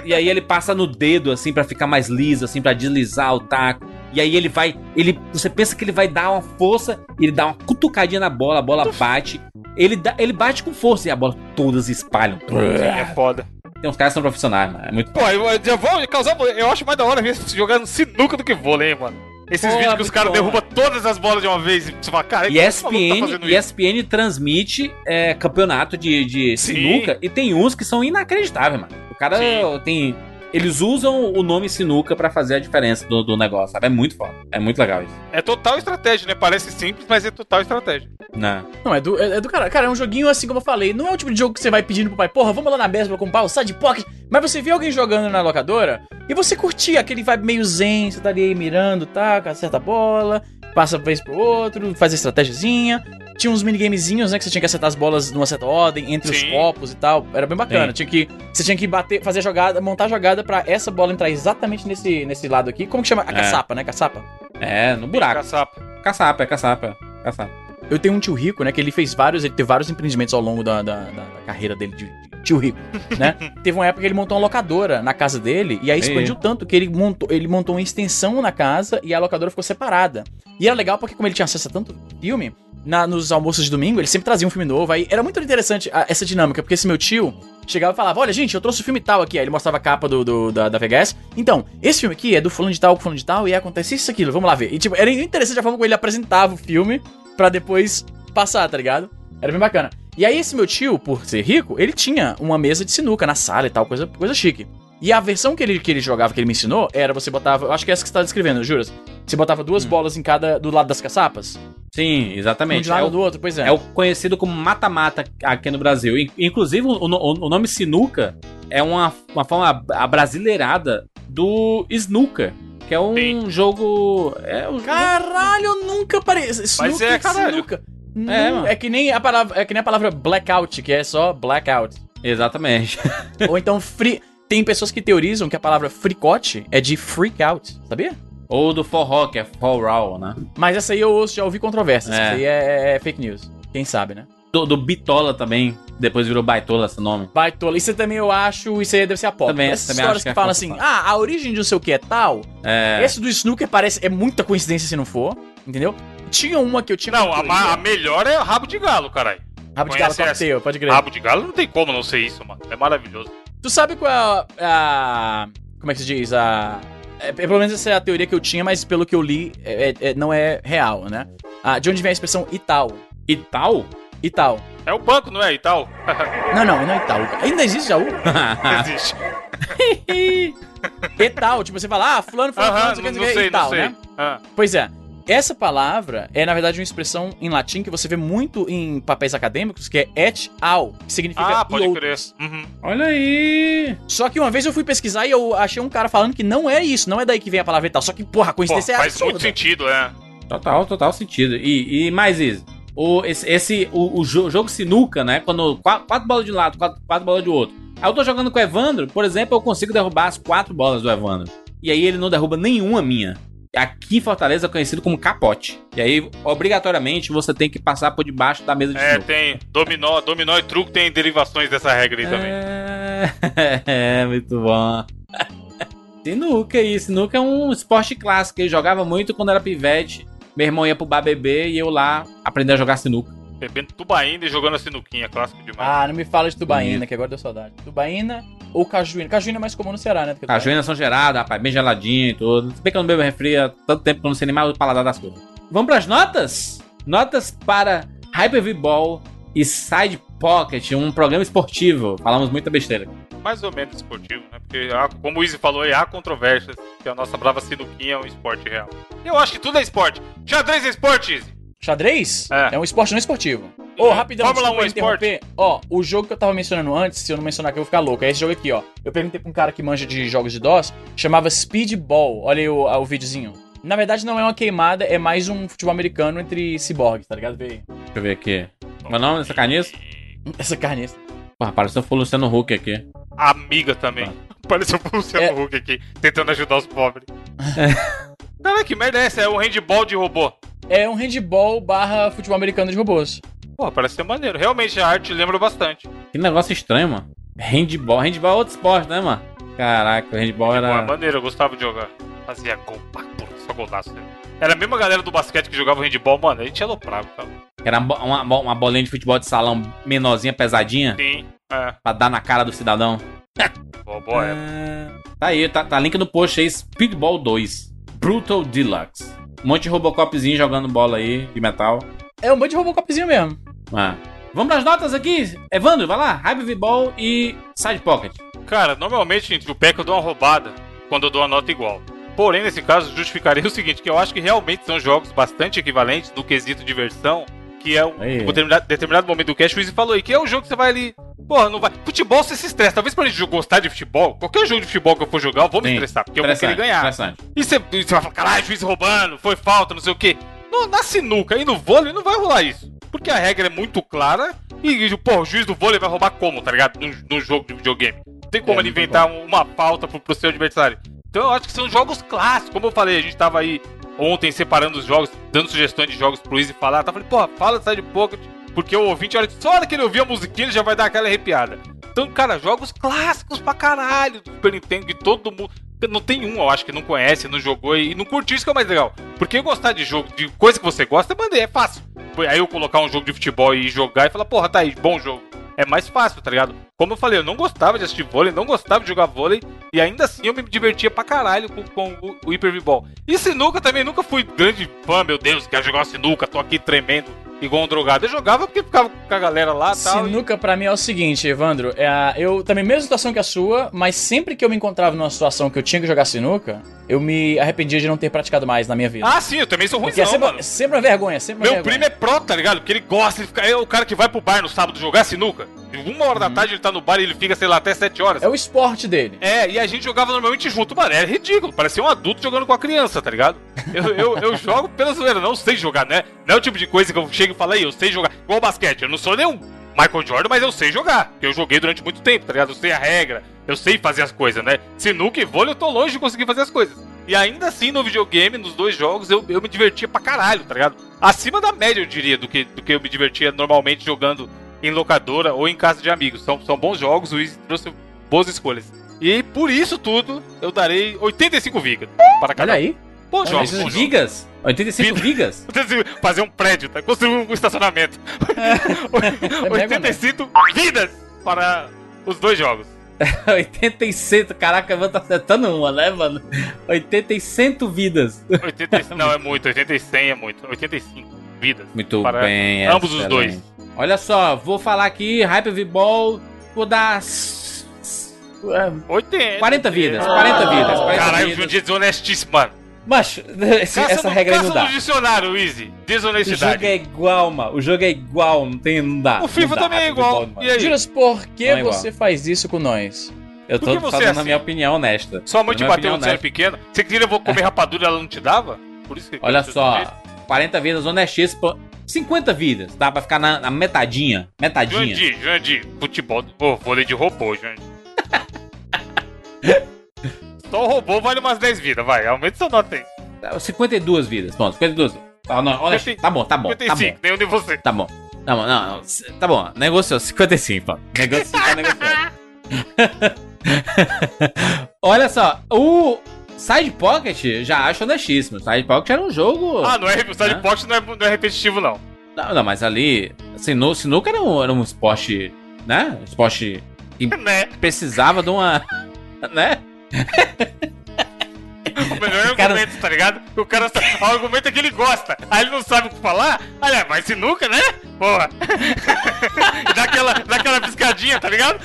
e aí ele passa no dedo, assim, pra ficar mais liso, assim, pra deslizar o taco. E aí ele vai, ele, você pensa que ele vai dar uma força, ele dá uma cutucadinha na bola, a bola bate. Ele, dá, ele bate com força e a bola todas espalham.
É foda.
Tem uns caras que são profissionais, mano. É muito
Pô, eu, eu já vou causar. Eu acho mais da hora ver jogando sinuca do que vôlei, hein, mano. Esses
Pô,
vídeos que os caras derrubam todas as bolas de uma vez e você fala, cara,
E
como esse maluco tá
ESPN? ESPN transmite é, campeonato de, de
Sim.
sinuca e tem uns que são inacreditáveis, mano. O cara
Sim.
tem. Eles usam o nome sinuca pra fazer a diferença do, do negócio, sabe? É muito foda. É muito legal isso.
É total estratégia, né? Parece simples, mas é total estratégia.
Né?
Não, é do, é, é do cara. Cara, é um joguinho assim como eu falei. Não é o tipo de jogo que você vai pedindo pro pai, porra, vamos lá na Best pra comprar o Side Pocket. Mas você vê alguém jogando na locadora e você curtia aquele vibe meio zen, você tá ali mirando, tá, acerta a bola, passa uma vez pro outro, faz a estratégiazinha. Tinha uns minigamezinhos, né? Que você tinha que acertar as bolas numa certa ordem, entre os
Sim.
copos e tal. Era bem bacana.
Sim.
Tinha que, você tinha que bater, fazer a jogada, montar a jogada pra essa bola entrar exatamente nesse, nesse lado aqui. Como que chama? A
É.
caçapa, né? Caçapa.
É, no buraco.
Caçapa.
Caçapa, é caçapa. Caçapa.
Eu tenho um tio rico, né? Que ele fez vários, ele teve vários empreendimentos ao longo da, da, da- da carreira dele de, tio rico, né? teve uma época que ele montou uma locadora na casa dele e aí expandiu tanto que ele montou, ele montou uma extensão na casa e a locadora ficou separada. E era legal porque como ele tinha acesso a tanto filme, na- nos almoços de domingo ele sempre trazia um filme novo. Aí era muito interessante a- essa dinâmica, porque esse meu tio chegava e falava: Olha, gente, eu trouxe o filme tal aqui. Aí ele mostrava a capa do, do- da, da VHS. Então, esse filme aqui é do fulano de tal, com fulano de tal, e acontece isso aquilo, vamos lá ver. E tipo, era interessante a forma como ele apresentava o filme pra depois passar, tá ligado? Era bem bacana. E aí esse meu tio, por ser rico, ele tinha uma mesa de sinuca na sala e tal, coisa, coisa chique. E a versão que ele, que ele jogava, que ele me ensinou, era você botava. Eu acho que é essa que você tá descrevendo, juras? Você botava duas bolas em cada. do lado das caçapas?
Sim,
Um
exatamente.
de lado
É o,
do outro, pois é.
é o conhecido como mata-mata aqui no Brasil. In- Inclusive, o, no- o nome sinuca é uma, uma forma abrasileirada do snooker. Que é um
Sim.
jogo. É um
Caralho, eu nunca parei. Snooker,
é, caralho.
sinuca. Não,
É, mano.
é que nem a palavra, é que nem a palavra blackout, que é só blackout.
Exatamente.
Ou então free. Tem pessoas que teorizam que a palavra fricote é de freak out, sabia?
Ou do forró, que é forró, né?
Mas essa aí eu ouço, já ouvi controvérsias.
É.
Essa aí é, é fake news. Quem sabe, né?
Do, do bitola também. Depois virou baitola esse nome.
Baitola. Isso também eu acho, isso aí deve ser apócrifo.
Também-
Essas
também
histórias
acho que
que,
é
falam assim, ah, a origem de não sei o que é tal.
É.
Esse do snooker parece, é muita coincidência se não for, entendeu? Tinha uma que eu tinha...
Não, a, a melhor é o rabo de galo, caralho.
Rabo de galo
conhece essa?
cocktail, pode crer.
Rabo de galo não tem como não ser isso, mano. É maravilhoso.
Tu sabe qual é a, a- Como é que se diz? A. É, pelo menos essa é a teoria que eu tinha, mas pelo que eu li, é- é- não é real, né? Ah, de onde vem a expressão Ital?
E tal?
Ital.
É o banco, não é? E tal?
Não, não, não é Ital. Ainda existe Jaú?
Existe.
Etal, tipo, você fala, ah, fulano, fulano,
Aham,
fulano,
não,
não
não
sei
sei,
Ital,
não sei.
né?
Ah,
Pois é. Essa palavra é, na verdade, uma expressão em latim que você vê muito em papéis acadêmicos, que é et al, que significa
Ah, pode crer. Uhum.
Olha aí.
Só que uma vez eu fui pesquisar e eu achei um cara falando que não é isso, não é daí que vem a palavra Ital. Só que, porra, a
Pô,
coincidência é
faz
absurda.
muito sentido, é.
Total, total sentido. E, e mais isso. O, esse, esse- o, o jo- jogo sinuca, né? Quando quatro, quatro bolas de um lado, quatro, quatro bolas do outro. Aí eu tô jogando com o Evandro, por exemplo, eu consigo derrubar as quatro bolas do Evandro. E aí ele não derruba nenhuma minha. Aqui em Fortaleza é conhecido como capote. E aí, obrigatoriamente, você tem que passar por debaixo da mesa de
É,
sinuca.
tem dominó, dominó e truco tem derivações dessa regra aí também.
É, é, muito bom. Sinuca aí, sinuca é um esporte clássico. Eu jogava muito quando era pivete. Meu irmão ia pro bar beber e eu lá aprendi a jogar sinuca.
Bebendo tubaína e jogando a sinuquinha, clássico demais.
Ah, não me fala de tubaína, que agora deu saudade. Tubaína ou cajuína. Cajuína é mais comum no Ceará, né?
Cajuínas são geradas, rapaz, bem geladinho e tudo. Se bem que eu não bebo refri há tanto tempo que eu não sei nem mais o paladar das coisas. Vamos pras notas? Notas para Hyper V-Ball e Side Pocket, um programa esportivo. Falamos muita besteira.
Mais ou menos esportivo, né? Porque, como o Izzy falou, aí, há controvérsias que a nossa brava sinuquinha é um esporte real. Eu acho que tudo é esporte. Xadrez é esporte, Izzy.
Xadrez
É.
um esporte não esportivo. Ô, rapidão,
Fórmula
desculpa
1 é esporte?
interromper. Ó, o jogo que eu tava mencionando antes, se eu não mencionar aqui eu vou ficar louco, é esse jogo aqui, ó. Eu perguntei pra um cara que manja de jogos de DOS, chamava Speedball. Olha aí o, o videozinho. Na verdade não é uma queimada, é mais um futebol americano entre ciborgues, tá ligado? Vê aí.
Deixa eu ver aqui. Meu nome dessa carniça?
Essa carniça.
Porra, pareceu o Luciano Huck aqui.
Amiga também. Pareceu o Luciano
É.
Huck aqui, tentando ajudar os pobres. Cara, que merda é essa? É um handball de robô.
É um handball barra futebol americano de robôs.
Pô, parece ser maneiro. Realmente a arte lembra bastante.
Que negócio estranho, mano. Handball. Handball é outro esporte, né, mano? Caraca, o handball
Pô, é
era.
maneiro, eu gostava de jogar. Fazia gol, pá, porra, só golaço. Né? Era a mesma galera do basquete que jogava handball, mano. A gente aloprava, cara.
Era uma, uma, uma bolinha de futebol de salão menorzinha, pesadinha,
Sim, é.
pra dar na cara do cidadão.
Boa, boa época.
Ah, Tá aí, tá, tá link no post aí, Speedball 2. Brutal Deluxe. Um monte de Robocopzinho jogando bola aí, de metal.
É um monte de Robocopzinho mesmo.
Ah. Vamos pras notas aqui? Evandro, vai lá. Hype Ball e Side Pocket.
Cara, normalmente entre o pack eu dou uma roubada quando eu dou uma nota igual. Porém, nesse caso, justificarei o seguinte, que eu acho que realmente são jogos bastante equivalentes no quesito diversão, que é um determinado, determinado momento do cast, o Izzy falou aí, que é um jogo que você vai ali... Porra, não vai... Futebol você se estressa. Talvez pra gente gostar de futebol, qualquer jogo de futebol que eu for jogar, eu vou me
Sim.
estressar, porque eu vou querer ganhar. E você, e você vai falar, caralho, juiz roubando, foi falta, não sei o quê. No, na sinuca e no vôlei não vai rolar isso. Porque a regra é muito clara e, pô, o juiz do vôlei vai roubar como, tá ligado? Num, num jogo de videogame. Não tem como
É,
ele inventar uma falta pro, pro seu adversário. Então eu acho que são jogos clássicos. Como eu falei, a gente tava aí ontem separando os jogos, dando sugestões de jogos pro Easy falar. Tá falando, porra, fala Side Pocket. Porque o ouvinte, olha, só a hora que ele ouvir a musiquinha, ele já vai dar aquela arrepiada. Então, cara, jogos clássicos pra caralho do Super Nintendo, que todo mundo. Não tem um, eu acho, que não conhece, não jogou e não curtiu, isso que é o mais legal. Porque gostar de jogo, de coisa que você gosta, é é fácil. Aí eu colocar um jogo de futebol e jogar e falar, porra, tá aí, bom jogo. É mais fácil, tá ligado? Como eu falei, eu não gostava de assistir vôlei, não gostava de jogar vôlei, e ainda assim eu me divertia pra caralho com, com o, o Hyper V-Ball. E sinuca também, nunca fui grande fã, meu Deus, quero jogar sinuca, tô aqui tremendo, igual um drogado. Eu jogava porque ficava com a galera lá e tal. e-
Sinuca pra mim é o seguinte, Evandro. É eu também, mesma situação que a sua, mas sempre que eu me encontrava numa situação que eu tinha que jogar sinuca, eu me arrependia de não ter praticado mais na minha vida.
Ah, sim, eu também sou
Porque é
ruimzão, mano.
sempre, sempre uma vergonha, sempre uma
Meu
vergonha.
primo é pró, tá ligado? Porque ele gosta, ele fica, é o cara que vai pro bar no sábado jogar sinuca. Uma hora da tarde ele tá no bar e ele fica, sei lá, até sete horas.
É o esporte dele.
É, e a gente jogava normalmente junto, mano. Era ridículo. Parecia um adulto jogando com a criança, tá ligado? Eu, eu, eu jogo pela zoeira, não sei jogar, né? Não é o tipo de coisa que eu chego e falo aí, eu sei jogar. Igual basquete, eu não sou nenhum Michael Jordan, mas eu sei jogar. Eu joguei durante muito tempo, tá ligado? Eu sei a regra, eu sei fazer as coisas, né? Sinuca e vôlei, eu tô longe de conseguir fazer as coisas. E ainda assim, no videogame, nos dois jogos, eu, eu me divertia pra caralho, tá ligado? Acima da média, eu diria, do que, do que eu me divertia normalmente jogando em locadora ou em casa de amigos. São, são bons jogos, o Easy trouxe boas escolhas. E por isso tudo, eu darei 85 vigas para cada
Olha aí.
Bom jogo, bom
85
jogo.
vigas? 85
Vida.
vigas?
Fazer um prédio, tá? Construir um estacionamento.
É mega
85 vidas para os dois jogos.
86, caraca, eu vou tá acertando uma, né, mano? 86 vidas.
80, não, é muito. 80 e 100 é muito. 85 vidas.
Muito bem,
ambos os
excelente.
dois.
Olha só, vou falar aqui, Hyper V-Ball, vou dar s- s- é,
80.
40 vidas, 40 vidas, 40
Caralho, o
vidas.
Jundi é desonestíssimo, mano.
Macho, esse-
Caça
essa
no-
regra aí não
caça
dá.
no dicionário, Easy.
O jogo
Desonestidade.
é igual, mano. O jogo é igual, não tem, não dá.
O FIFA
dá,
também é igual. E aí?
Juras, por que
Não é
você faz isso com nós?
Eu tô falando
é
a
assim?
minha opinião honesta.
Sua mãe te bateu quando você era pequeno? Você queria eu vou comer rapadura e ela não te dava? Por isso que
Olha só,
fez?
40 vidas honestíssimo. 50 vidas, dá pra ficar na, na metadinha. Metadinha.
Jandir, Jandir, futebol, pô, vôlei de robô, Jandir. Só o robô vale umas 10 vidas, vai, aumenta sua nota aí.
52 vidas, pronto, 52 vidas. Tá, não, honesto. tá bom, tá bom, tá
55,
bom.
nenhum de você.
Tá bom. Tá bom, não, não, tá bom, negociou, 55, pô. Negociou, tá negociando. Olha só, o Side Pocket já acho honestíssimo. Side Pocket era um jogo.
Ah, não é, o Side
Né?
Pocket não é, não é repetitivo, não.
Não, não, mas ali, sinu, sinuca era um, era um esporte, né? Um esporte
Né?
precisava de uma. né?
O melhor
Cara-
argumento, tá ligado? O cara só, o argumento é que ele gosta. Aí ele não sabe o que falar. Olha, mas sinuca, né? Porra. dá, aquela, dá aquela piscadinha, tá ligado?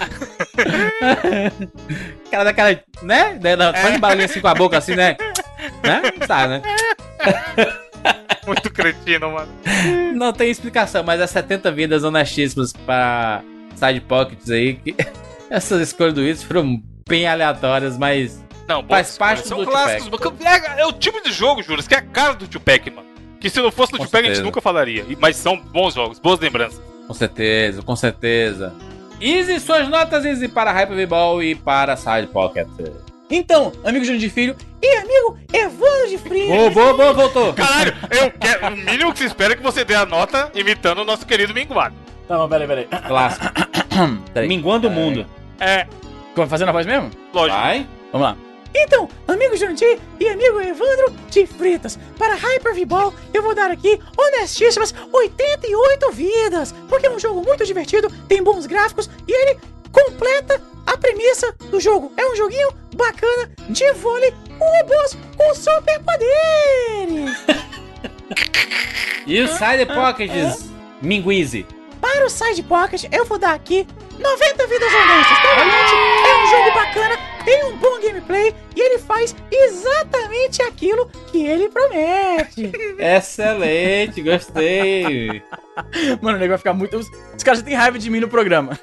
Cara daquela. né? Da- da- Faz um barulhinho assim com a boca, assim, né? Né? Sabe, né?
Muito cretino, mano.
Não tem explicação, mas as 70 vidas honestíssimas para Side Pockets aí. Que... Essas escolhas do Isso foram bem aleatórias, mas.
Não,
Faz
boas
parte
escolhas.
do
São clássicos. É, é o tipo de jogo, Juras, que é a cara do Tupac, mano. Que se não fosse do
Com
Tupac, a gente nunca falaria. Mas são bons jogos, boas lembranças.
Com certeza, com certeza. Easy, suas notas, Easy, para Hyper V-Ball e para Side Pocket.
Então, amigo Júnior de Filho,
e amigo Evandro de Freitas.
Boa, boa, boa, voltou.
Caralho, eu quero. O mínimo que se espera é que você dê a nota imitando o nosso querido Minguado.
Tá bom, peraí, peraí.
Clássico. Minguando o mundo.
É,
Fazendo a voz mesmo?
lógico.
Vai.
Vamos lá.
Então, amigo Jurandir e amigo Evandro de Freitas, para Hyper V-Ball eu vou dar aqui honestíssimas 88 vidas, porque é um jogo muito divertido, tem bons gráficos e ele completa a premissa do jogo. É um joguinho bacana de vôlei com robôs com superpoderes.
E o Side Pockets, Minguize.
Para o Side Pocket, eu vou dar aqui 90 vidas honestas. Realmente é um jogo bacana, tem um bom gameplay e ele faz exatamente aquilo que ele promete.
Excelente, gostei.
Mano, o nego vai ficar muito. Os, os caras já têm raiva de mim no programa.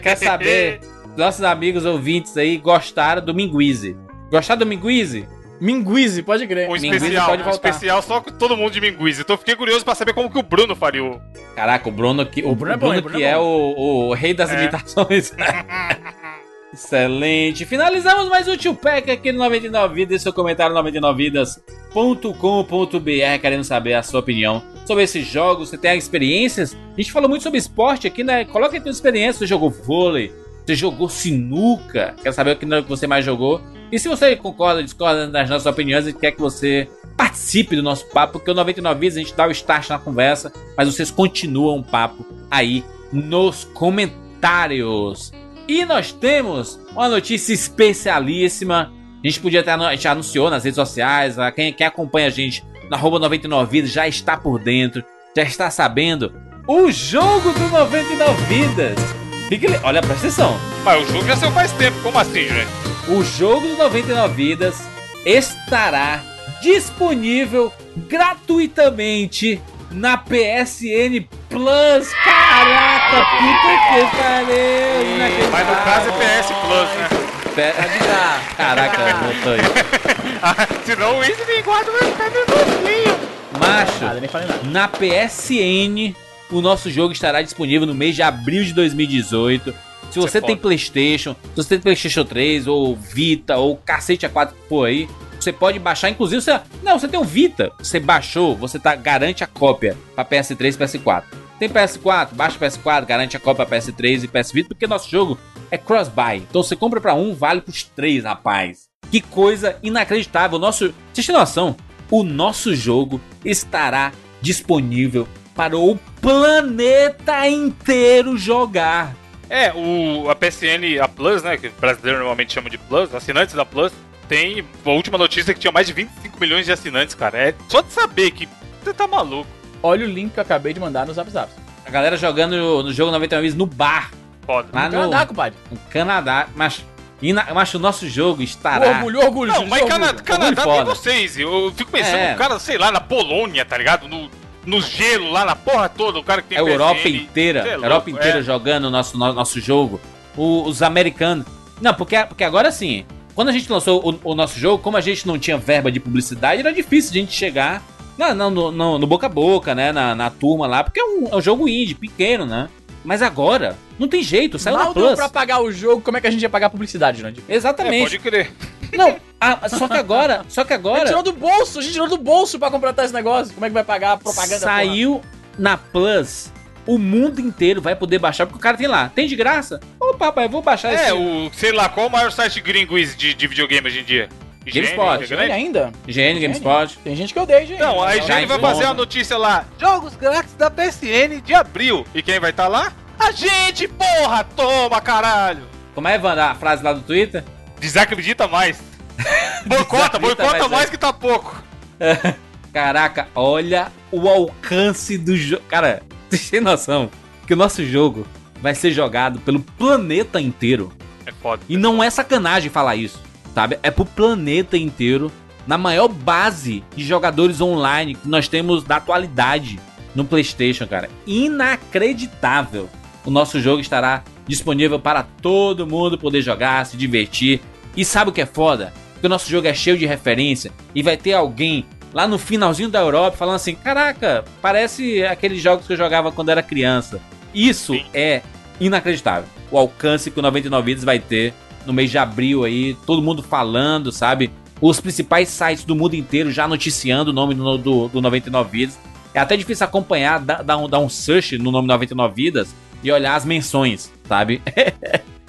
Quer saber? Nossos amigos ouvintes aí gostaram do Minguize. Gostaram do Minguize?
Minguize, pode crer.
Um
Minguize
especial,
pode
um
voltar.
especial só com todo mundo de Minguize. Então eu fiquei curioso pra saber como que o Bruno faria o.
Caraca, o Bruno que, o
Bruno é
Bruno
bom, o Bruno
que
é
é,
bom.
o, o rei das
É.
imitações. Excelente. Finalizamos mais um Tio Pack aqui no 99 Vidas. Seu comentário 99vidas.com.br. Querendo saber a sua opinião sobre esses jogos. Você tem experiências? A gente falou muito sobre esporte aqui, né? Coloca aí tua experiência. Você jogou vôlei? Você jogou sinuca? Quer saber o que que você mais jogou? E se você concorda, discorda das nossas opiniões e quer que você participe do nosso papo, porque o 99 Vidas a gente dá o start na conversa, mas vocês continuam o papo aí nos comentários. E nós temos uma notícia especialíssima. A gente podia ter, a gente anunciou nas redes sociais. Quem, quem acompanha a gente na arroba 99 Vidas já está por dentro, já está sabendo. O jogo do 99 Vidas. Fique li- Olha, presta atenção.
Mas o jogo já saiu faz tempo, como assim, gente?
O jogo do 99 Vidas estará disponível gratuitamente na PSN Plus. Caraca, puta que pariu!
Mas no caso é PS Plus, né?
Pe- Caraca, voltou aí.
Ah, Senão o Easy Minguado vai ficar nervosinho.
Macho,
Nada, nem falei nada.
na PSN, o nosso jogo estará disponível no mês de abril de 2018. Se você
é
tem
foda.
PlayStation, se você tem PlayStation 3 ou Vita ou cacete A4 que for aí, você pode baixar. Inclusive, você, não, você tem o Vita, você baixou, você tá, garante a cópia para PS3 e PS4. Tem PS4, baixa o PS4, garante a cópia pra PS3 e PS Vita, porque nosso jogo é cross-buy. Então você compra pra um, vale pros três, rapaz. Que coisa inacreditável. Nosso, vocês têm noção? O nosso jogo estará disponível para o planeta inteiro jogar.
É, o, a PSN, a Plus, né? Que o brasileiro normalmente chama de Plus, assinantes da Plus, tem a última notícia que tinha mais de 25 milhões de assinantes, cara. É só de saber que você tá maluco.
Olha o link que eu acabei de mandar no Zap Zap.
A galera jogando no, no jogo 99 vezes no bar,
Foda.
lá no,
Canadá, compadre.
no Canadá. Mas, e na- mas o nosso jogo estará.
Orgulho, orgulho.
Não, mas
orgulho.
Cana Canadá
foda.
tem vocês. Eu fico pensando
É.
no cara, sei lá, na Polônia, tá ligado? No, no gelo, lá na porra toda, o cara que tem
É a Europa
PSN.
inteira,
é
a Europa
louco,
inteira
é.
jogando o nosso, no- nosso jogo. O- os americanos. Não, porque, porque agora sim, quando a gente lançou o, o nosso jogo, como a gente não tinha verba de publicidade, era difícil de gente chegar na- na- no, no- no boca a boca, né? Na, na turma lá, porque é um, é um jogo indie, pequeno, né? Mas agora, não tem jeito, saiu
Mal
na Plus.
pra pagar o jogo, como é que a gente ia pagar a publicidade, Jurandir?
É,
Exatamente.
pode crer.
Não, ah, só que agora, só que
A gente
agora
tirou do bolso, a gente tirou do bolso pra completar esse negócio. Como é que vai pagar a propaganda?
saiu na Plus. O mundo inteiro vai poder baixar, porque o cara tem lá. Tem de graça? Opa, rapaz, eu vou baixar esse.
É, o, sei lá, qual o maior site gringo de, de videogame hoje em dia?
GameSpot.
Porra?
grande?
Ele ainda?
GN, GameSpot.
Tem gente que odeia, gente.
Não, a
Já
IGN vai
informa.
fazer a notícia lá. Jogos grátis da PSN de abril. E quem vai estar lá? A gente, porra! Toma, caralho!
Como é, Wanda, a frase lá do Twitter?
Desacredita mais. boicota, boicota
mais,
mais
é.
que tá pouco.
Caraca, olha o alcance do jogo. Cara, vocês têm noção que o nosso jogo vai ser jogado pelo planeta inteiro.
É foda.
E não é sacanagem falar isso, sabe? É pro planeta inteiro, na maior base de jogadores online que nós temos da atualidade no PlayStation, cara. Inacreditável. O nosso jogo estará disponível para todo mundo poder jogar, se divertir. E sabe o que é foda? Que o nosso jogo é cheio de referência e vai ter alguém lá no finalzinho da Europa falando assim: "Caraca, parece aqueles jogos que eu jogava quando era criança". Isso
Sim.
é inacreditável. O alcance que o 99 Vidas vai ter no mês de abril aí, todo mundo falando, sabe? os principais sites do mundo inteiro já noticiando o nome do, do, do 99 Vidas. É até difícil acompanhar, dar, um, dar um search no nome 99 Vidas e olhar as menções, sabe?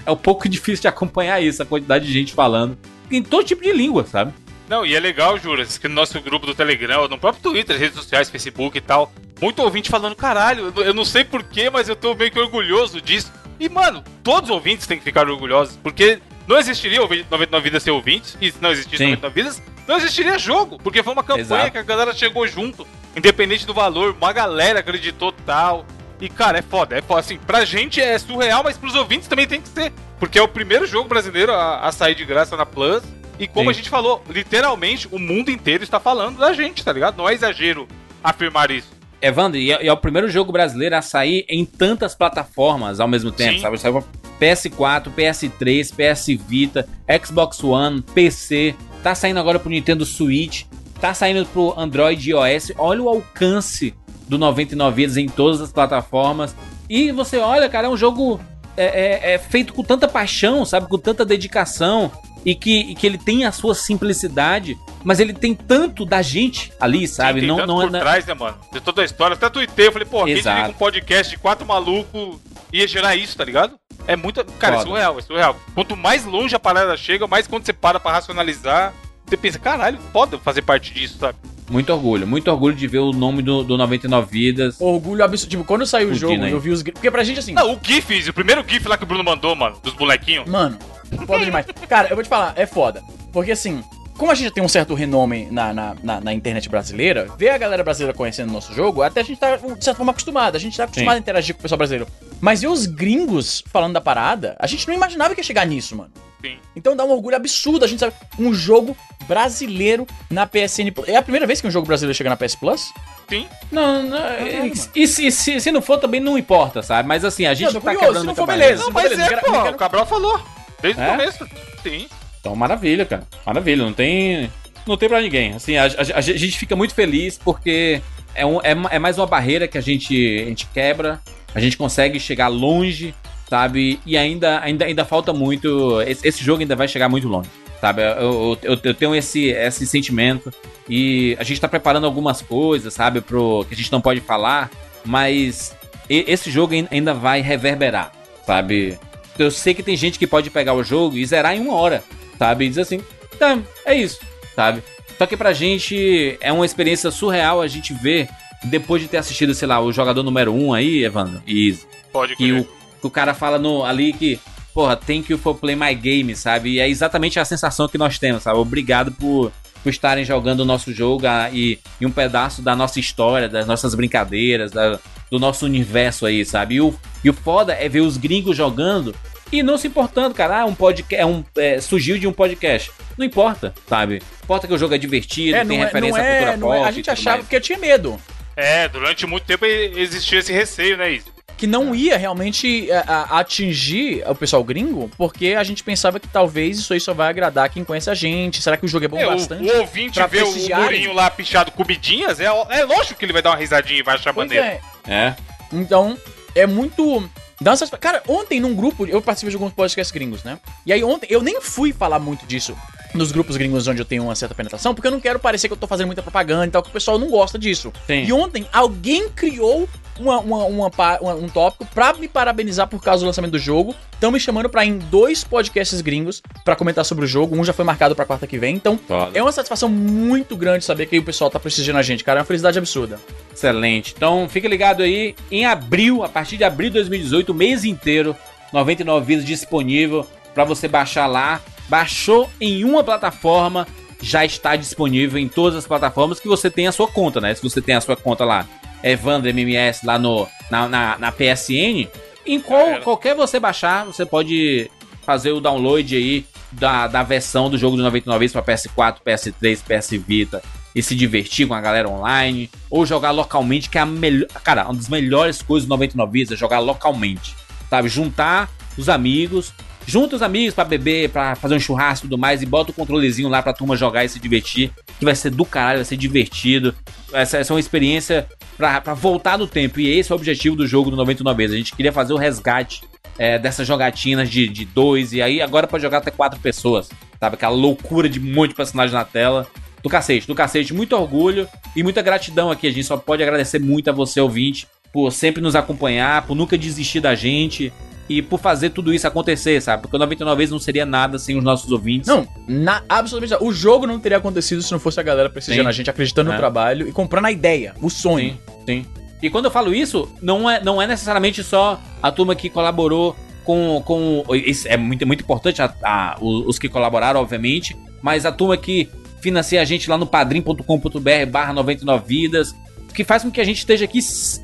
é um pouco difícil de acompanhar isso, a quantidade de gente falando em todo tipo de língua, sabe?
Não, e é legal, Juras, que no nosso grupo do Telegram, no próprio Twitter, redes sociais, Facebook e tal, muito ouvinte falando, caralho, eu não sei porquê, mas eu tô meio que orgulhoso disso. E, mano, todos os ouvintes têm que ficar orgulhosos, porque não existiria o 99 Vidas ser ouvintes, e se não existisse
Sim.
99 Vidas, não existiria jogo, porque foi uma campanha
Exato.
que a galera chegou junto, independente do valor, uma galera acreditou tal. E, cara, é foda, é foda. Assim, pra gente é surreal, mas pros ouvintes também tem que ser. Porque é o primeiro jogo brasileiro a, a sair de graça na Plus. E como
Sim.
a gente falou, literalmente o mundo inteiro está falando da gente, tá ligado? Não é exagero afirmar isso.
Evandro, e é, e é o primeiro jogo brasileiro a sair em tantas plataformas ao mesmo tempo,
Sim.
sabe? Saiu pra PS4, PS3, PS Vita, Xbox One, PC, tá saindo agora pro Nintendo Switch, tá saindo pro Android e iOS. Olha o alcance do 99 Vidas em todas as plataformas. E você olha, cara, é um jogo é, é- é feito com tanta paixão, sabe? Com tanta dedicação. E que, e que ele tem a sua simplicidade, mas ele tem tanto da gente ali, sabe?
Sim,
não, não é
por
na-
trás, né, mano? De toda a história. Até tuitei, eu falei, pô, quem diria que um podcast de quatro malucos ia gerar isso, tá ligado? É muito. Cara, é
Foda.
surreal, é surreal. Quanto mais longe a parada chega, mais quando você para pra racionalizar, você pensa, caralho, foda fazer parte disso, sabe?
Muito orgulho, muito orgulho de ver o nome do, do 99 Vidas.
Orgulho absurdo. Tipo, quando saiu o jogo, eu vi os. Porque pra gente, assim.
Não, o GIF, o primeiro GIF lá que o Bruno mandou, mano, dos bonequinhos.
Mano, foda demais. Cara, eu vou te falar, é foda. Porque assim, como a gente já tem um certo renome na, na, na, na internet brasileira, ver a galera brasileira conhecendo o nosso jogo, até a gente tá, de certa forma, acostumado. A gente tá acostumado a interagir com o pessoal brasileiro. Mas ver os gringos falando da parada, a gente não imaginava que ia chegar nisso, mano.
Sim.
Então dá um orgulho absurdo a gente sabe. Um jogo brasileiro na PSN Plus. É a primeira vez que um jogo brasileiro chega na PS Plus?
Sim.
Não, não e, e se, se, se não for também não importa, sabe? Mas assim, a gente
Não,
tá
curioso,
quebrando
se não for, beleza.
Não, mas
beleza,
é,
quero-
pô, o Cabral falou. Desde
É?
o começo. Sim.
Então, maravilha, cara. Maravilha, não tem não tem pra ninguém. Assim, a, a- a gente fica muito feliz porque é, um, é, é mais uma barreira que a gente, a gente quebra, a gente consegue chegar longe, sabe? E ainda, ainda, ainda falta muito. Esse, esse jogo ainda vai chegar muito longe, sabe? Eu, eu, eu tenho esse, esse sentimento e a gente tá preparando algumas coisas, sabe? Pro, que a gente não pode falar, mas esse jogo ain- ainda vai reverberar, sabe? Eu sei que tem gente que pode pegar o jogo e zerar em uma hora, sabe? E diz assim, tá, é isso, sabe? Só que pra gente é uma experiência surreal a gente ver, depois de ter assistido, sei lá, o jogador número 1 um aí, Evandro, e
Pode
que
crer.
o, que o cara fala no, ali que, porra, thank you for play my game, sabe? E é exatamente a sensação que nós temos, sabe? Obrigado por, por estarem jogando o nosso jogo ah, e, e um pedaço da nossa história, das nossas brincadeiras, da- do nosso universo aí, sabe? E o, e o foda é ver os gringos jogando e não se importando, cara. Ah, um podcast, é um, é, surgiu de um podcast. Não importa, sabe? Importa que o jogo é divertido, tem referência à cultura
não é-
pop.
A gente achava,
mais.
porque eu tinha medo.
É, durante muito tempo existia esse receio, né, Isa?
Que não ia realmente é, a- atingir o pessoal gringo, porque a gente pensava que talvez isso aí só vai agradar quem conhece a gente. Será que o jogo é bom
É, o,
bastante?
o ouvinte
pra
vê o murinho lá pichado comidinhas, é, é lógico que ele vai dar uma risadinha e vai achar
Pois
maneiro.
é.
É.
Então, é muito. Satisfa- Cara, ontem num grupo, eu participei de alguns podcasts gringos, né? E aí ontem, eu nem fui falar muito disso nos grupos gringos onde eu tenho uma certa penetração, porque eu não quero parecer que eu tô fazendo muita propaganda e tal, que o pessoal não gosta disso.
Sim.
E ontem, alguém criou uma, uma- uma um tópico pra me parabenizar por causa do lançamento do jogo. Estão me chamando pra ir em dois podcasts gringos pra comentar sobre o jogo. Um já foi marcado pra quarta que vem. Então,
Foda.
é uma satisfação muito grande saber que o pessoal tá prestigiando a gente, cara. É uma felicidade absurda.
Excelente. Então, fica ligado aí. Em abril, a partir de abril de 2018, o mês inteiro, 99 vidas disponível para você baixar lá. Baixou em uma plataforma, já está disponível em todas as plataformas que você tem a sua conta, né? Se você tem a sua conta lá, Evandro MMS, lá no, na, na, na PSN, em qual, qualquer você baixar, você pode fazer o download aí da, da versão do jogo do 99 vezes para PS4, PS3, PS Vita e se divertir com a galera online ou jogar localmente, que é a melhor, cara, uma das melhores coisas do 99 vezes é jogar localmente, sabe? Juntar os amigos, junta os amigos pra beber, pra fazer um churrasco e tudo mais e bota o controlezinho lá pra turma jogar e se divertir, que vai ser do caralho, vai ser divertido. Essa, essa é uma experiência pra voltar no tempo e esse é o objetivo do jogo do 99 vezes. A gente queria fazer o resgate é, dessas jogatinas de, de dois, e aí agora pode jogar até quatro pessoas, sabe? Aquela loucura de um monte de personagens na tela. Do cacete, do cacete, muito orgulho e muita gratidão aqui. A gente só pode agradecer muito a você, ouvinte, por sempre nos acompanhar, por nunca desistir da gente e por fazer tudo isso acontecer, sabe? Porque o 99 vezes não seria nada sem os nossos ouvintes.
Não, na, absolutamente. O jogo não teria acontecido se não fosse a galera prestigiando
Sim.
a gente, acreditando
É.
no trabalho e comprando a ideia, o sonho.
Sim, sim. E quando eu falo isso, não é, não é necessariamente só a turma que colaborou com. com isso é muito, muito importante, a- a- os, os que colaboraram, obviamente, mas a turma que financia a gente lá no padrim.com.br barra 99 vidas, que faz com que a gente esteja aqui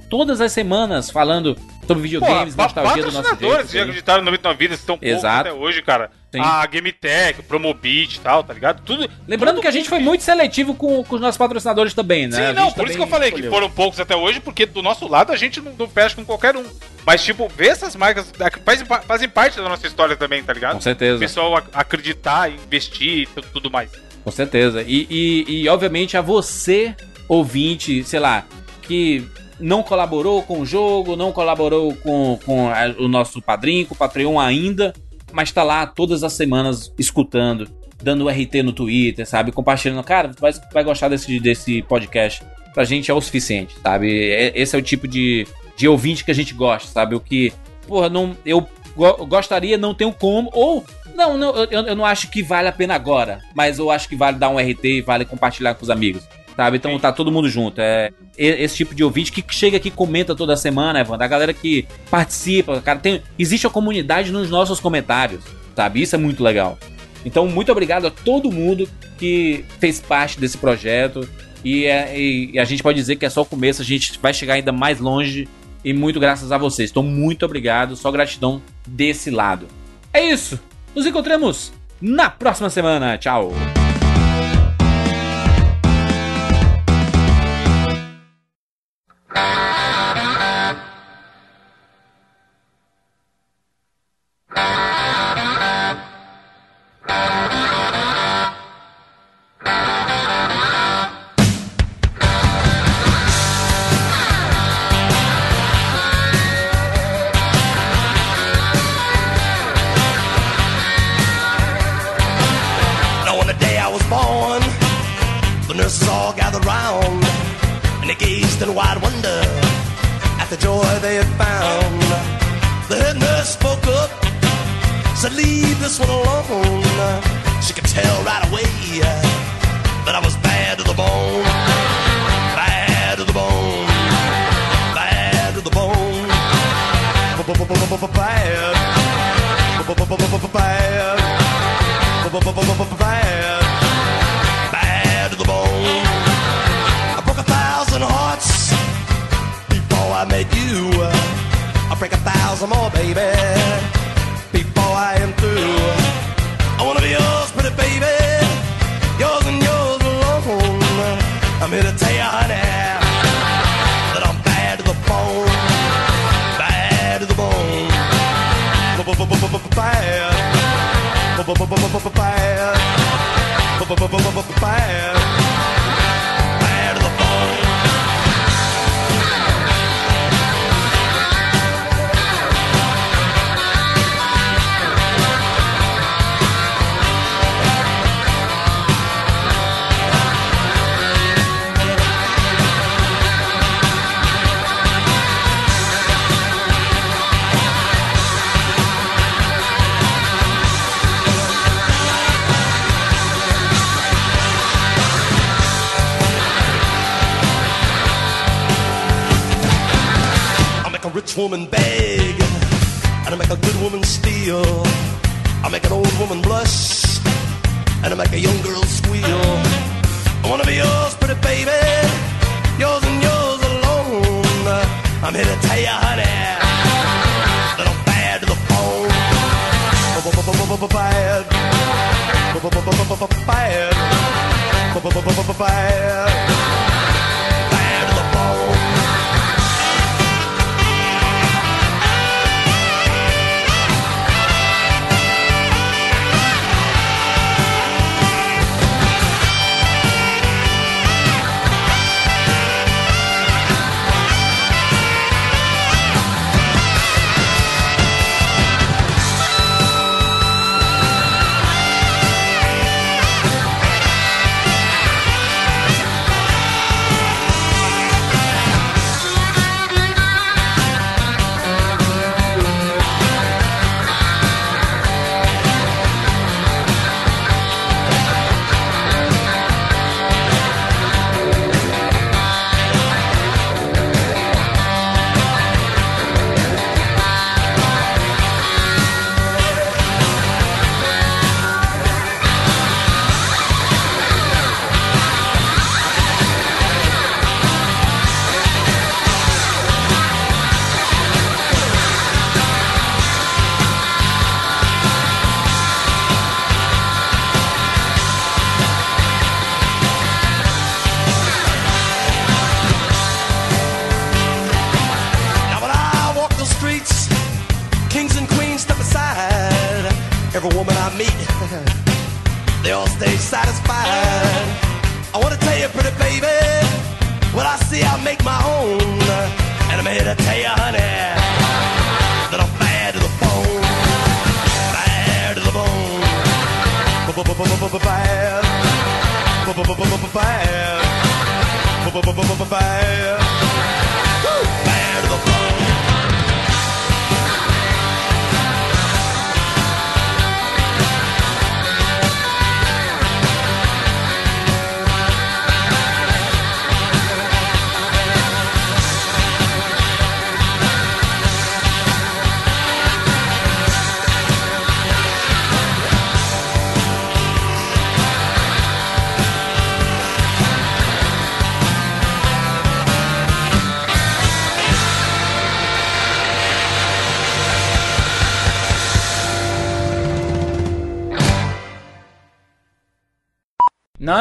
todas as semanas falando sobre videogames,
Pô,
nostalgia do nosso jeito.
que já acreditaram no 99 Vidas, estão poucos
Exato.
até hoje, cara.
Sim.
A GameTech, Promobit e tal, tá ligado? Tudo.
Lembrando
todo
que a gente foi muito seletivo com, com os nossos patrocinadores também, né?
Sim,
A
não, por isso que eu falei que
escolheu.
foram poucos até hoje, porque do nosso lado a gente não, não fecha com qualquer um. Mas, tipo, ver essas marcas ac- fazem, fazem parte da nossa história também, tá ligado?
Com certeza.
O pessoal ac- acreditar, investir e tu- tudo mais.
Com certeza. E, e, e, obviamente a você, ouvinte, sei lá, que não colaborou com o jogo, não colaborou com, com a- o nosso padrinho, com o Patreon ainda, mas tá lá todas as semanas escutando, dando RT no Twitter, sabe? Compartilhando. Cara, vai, vai gostar desse, desse podcast. Pra gente é o suficiente, sabe? É- Esse é o tipo de, de ouvinte que a gente gosta, sabe? O que, porra, não, eu go- gostaria, não tenho como, ou não, não eu, eu não acho que vale a pena agora, mas eu acho que vale dar um RT e vale compartilhar com os amigos. Sabe? Então tá todo mundo junto. É esse tipo de ouvinte que chega aqui e comenta toda semana, Evandro. A galera que participa, cara, tem existe a comunidade nos nossos comentários, sabe? Isso é muito legal. Então, muito obrigado a todo mundo que fez parte desse projeto. E, é- e- e a gente pode dizer que é só o começo, a gente vai chegar ainda mais longe. E muito graças a vocês. Então, muito obrigado. Só gratidão desse lado. É isso. Nos encontramos na próxima semana. Tchau.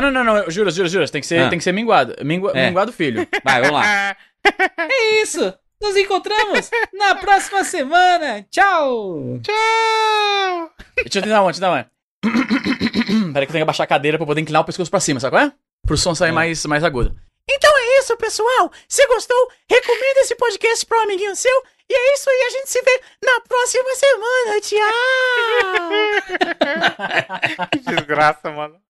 Não, não, não, não. Juro, juro, juro. Tem que ser,
Ah.
tem que ser minguado. Mingua,
É.
Minguado filho.
Vai, vamos lá. é isso. Nos encontramos na próxima semana. Tchau.
Tchau!
Deixa eu te dar uma, deixa eu te dar uma. Peraí que eu tenho que abaixar a cadeira pra poder inclinar o pescoço pra cima, sabe qual é? Pro som sair mais, mais agudo.
Então é isso, pessoal. Se gostou, recomenda esse podcast pro amiguinho seu. E é isso aí, a gente se vê na próxima semana. Tchau!
Que desgraça, mano.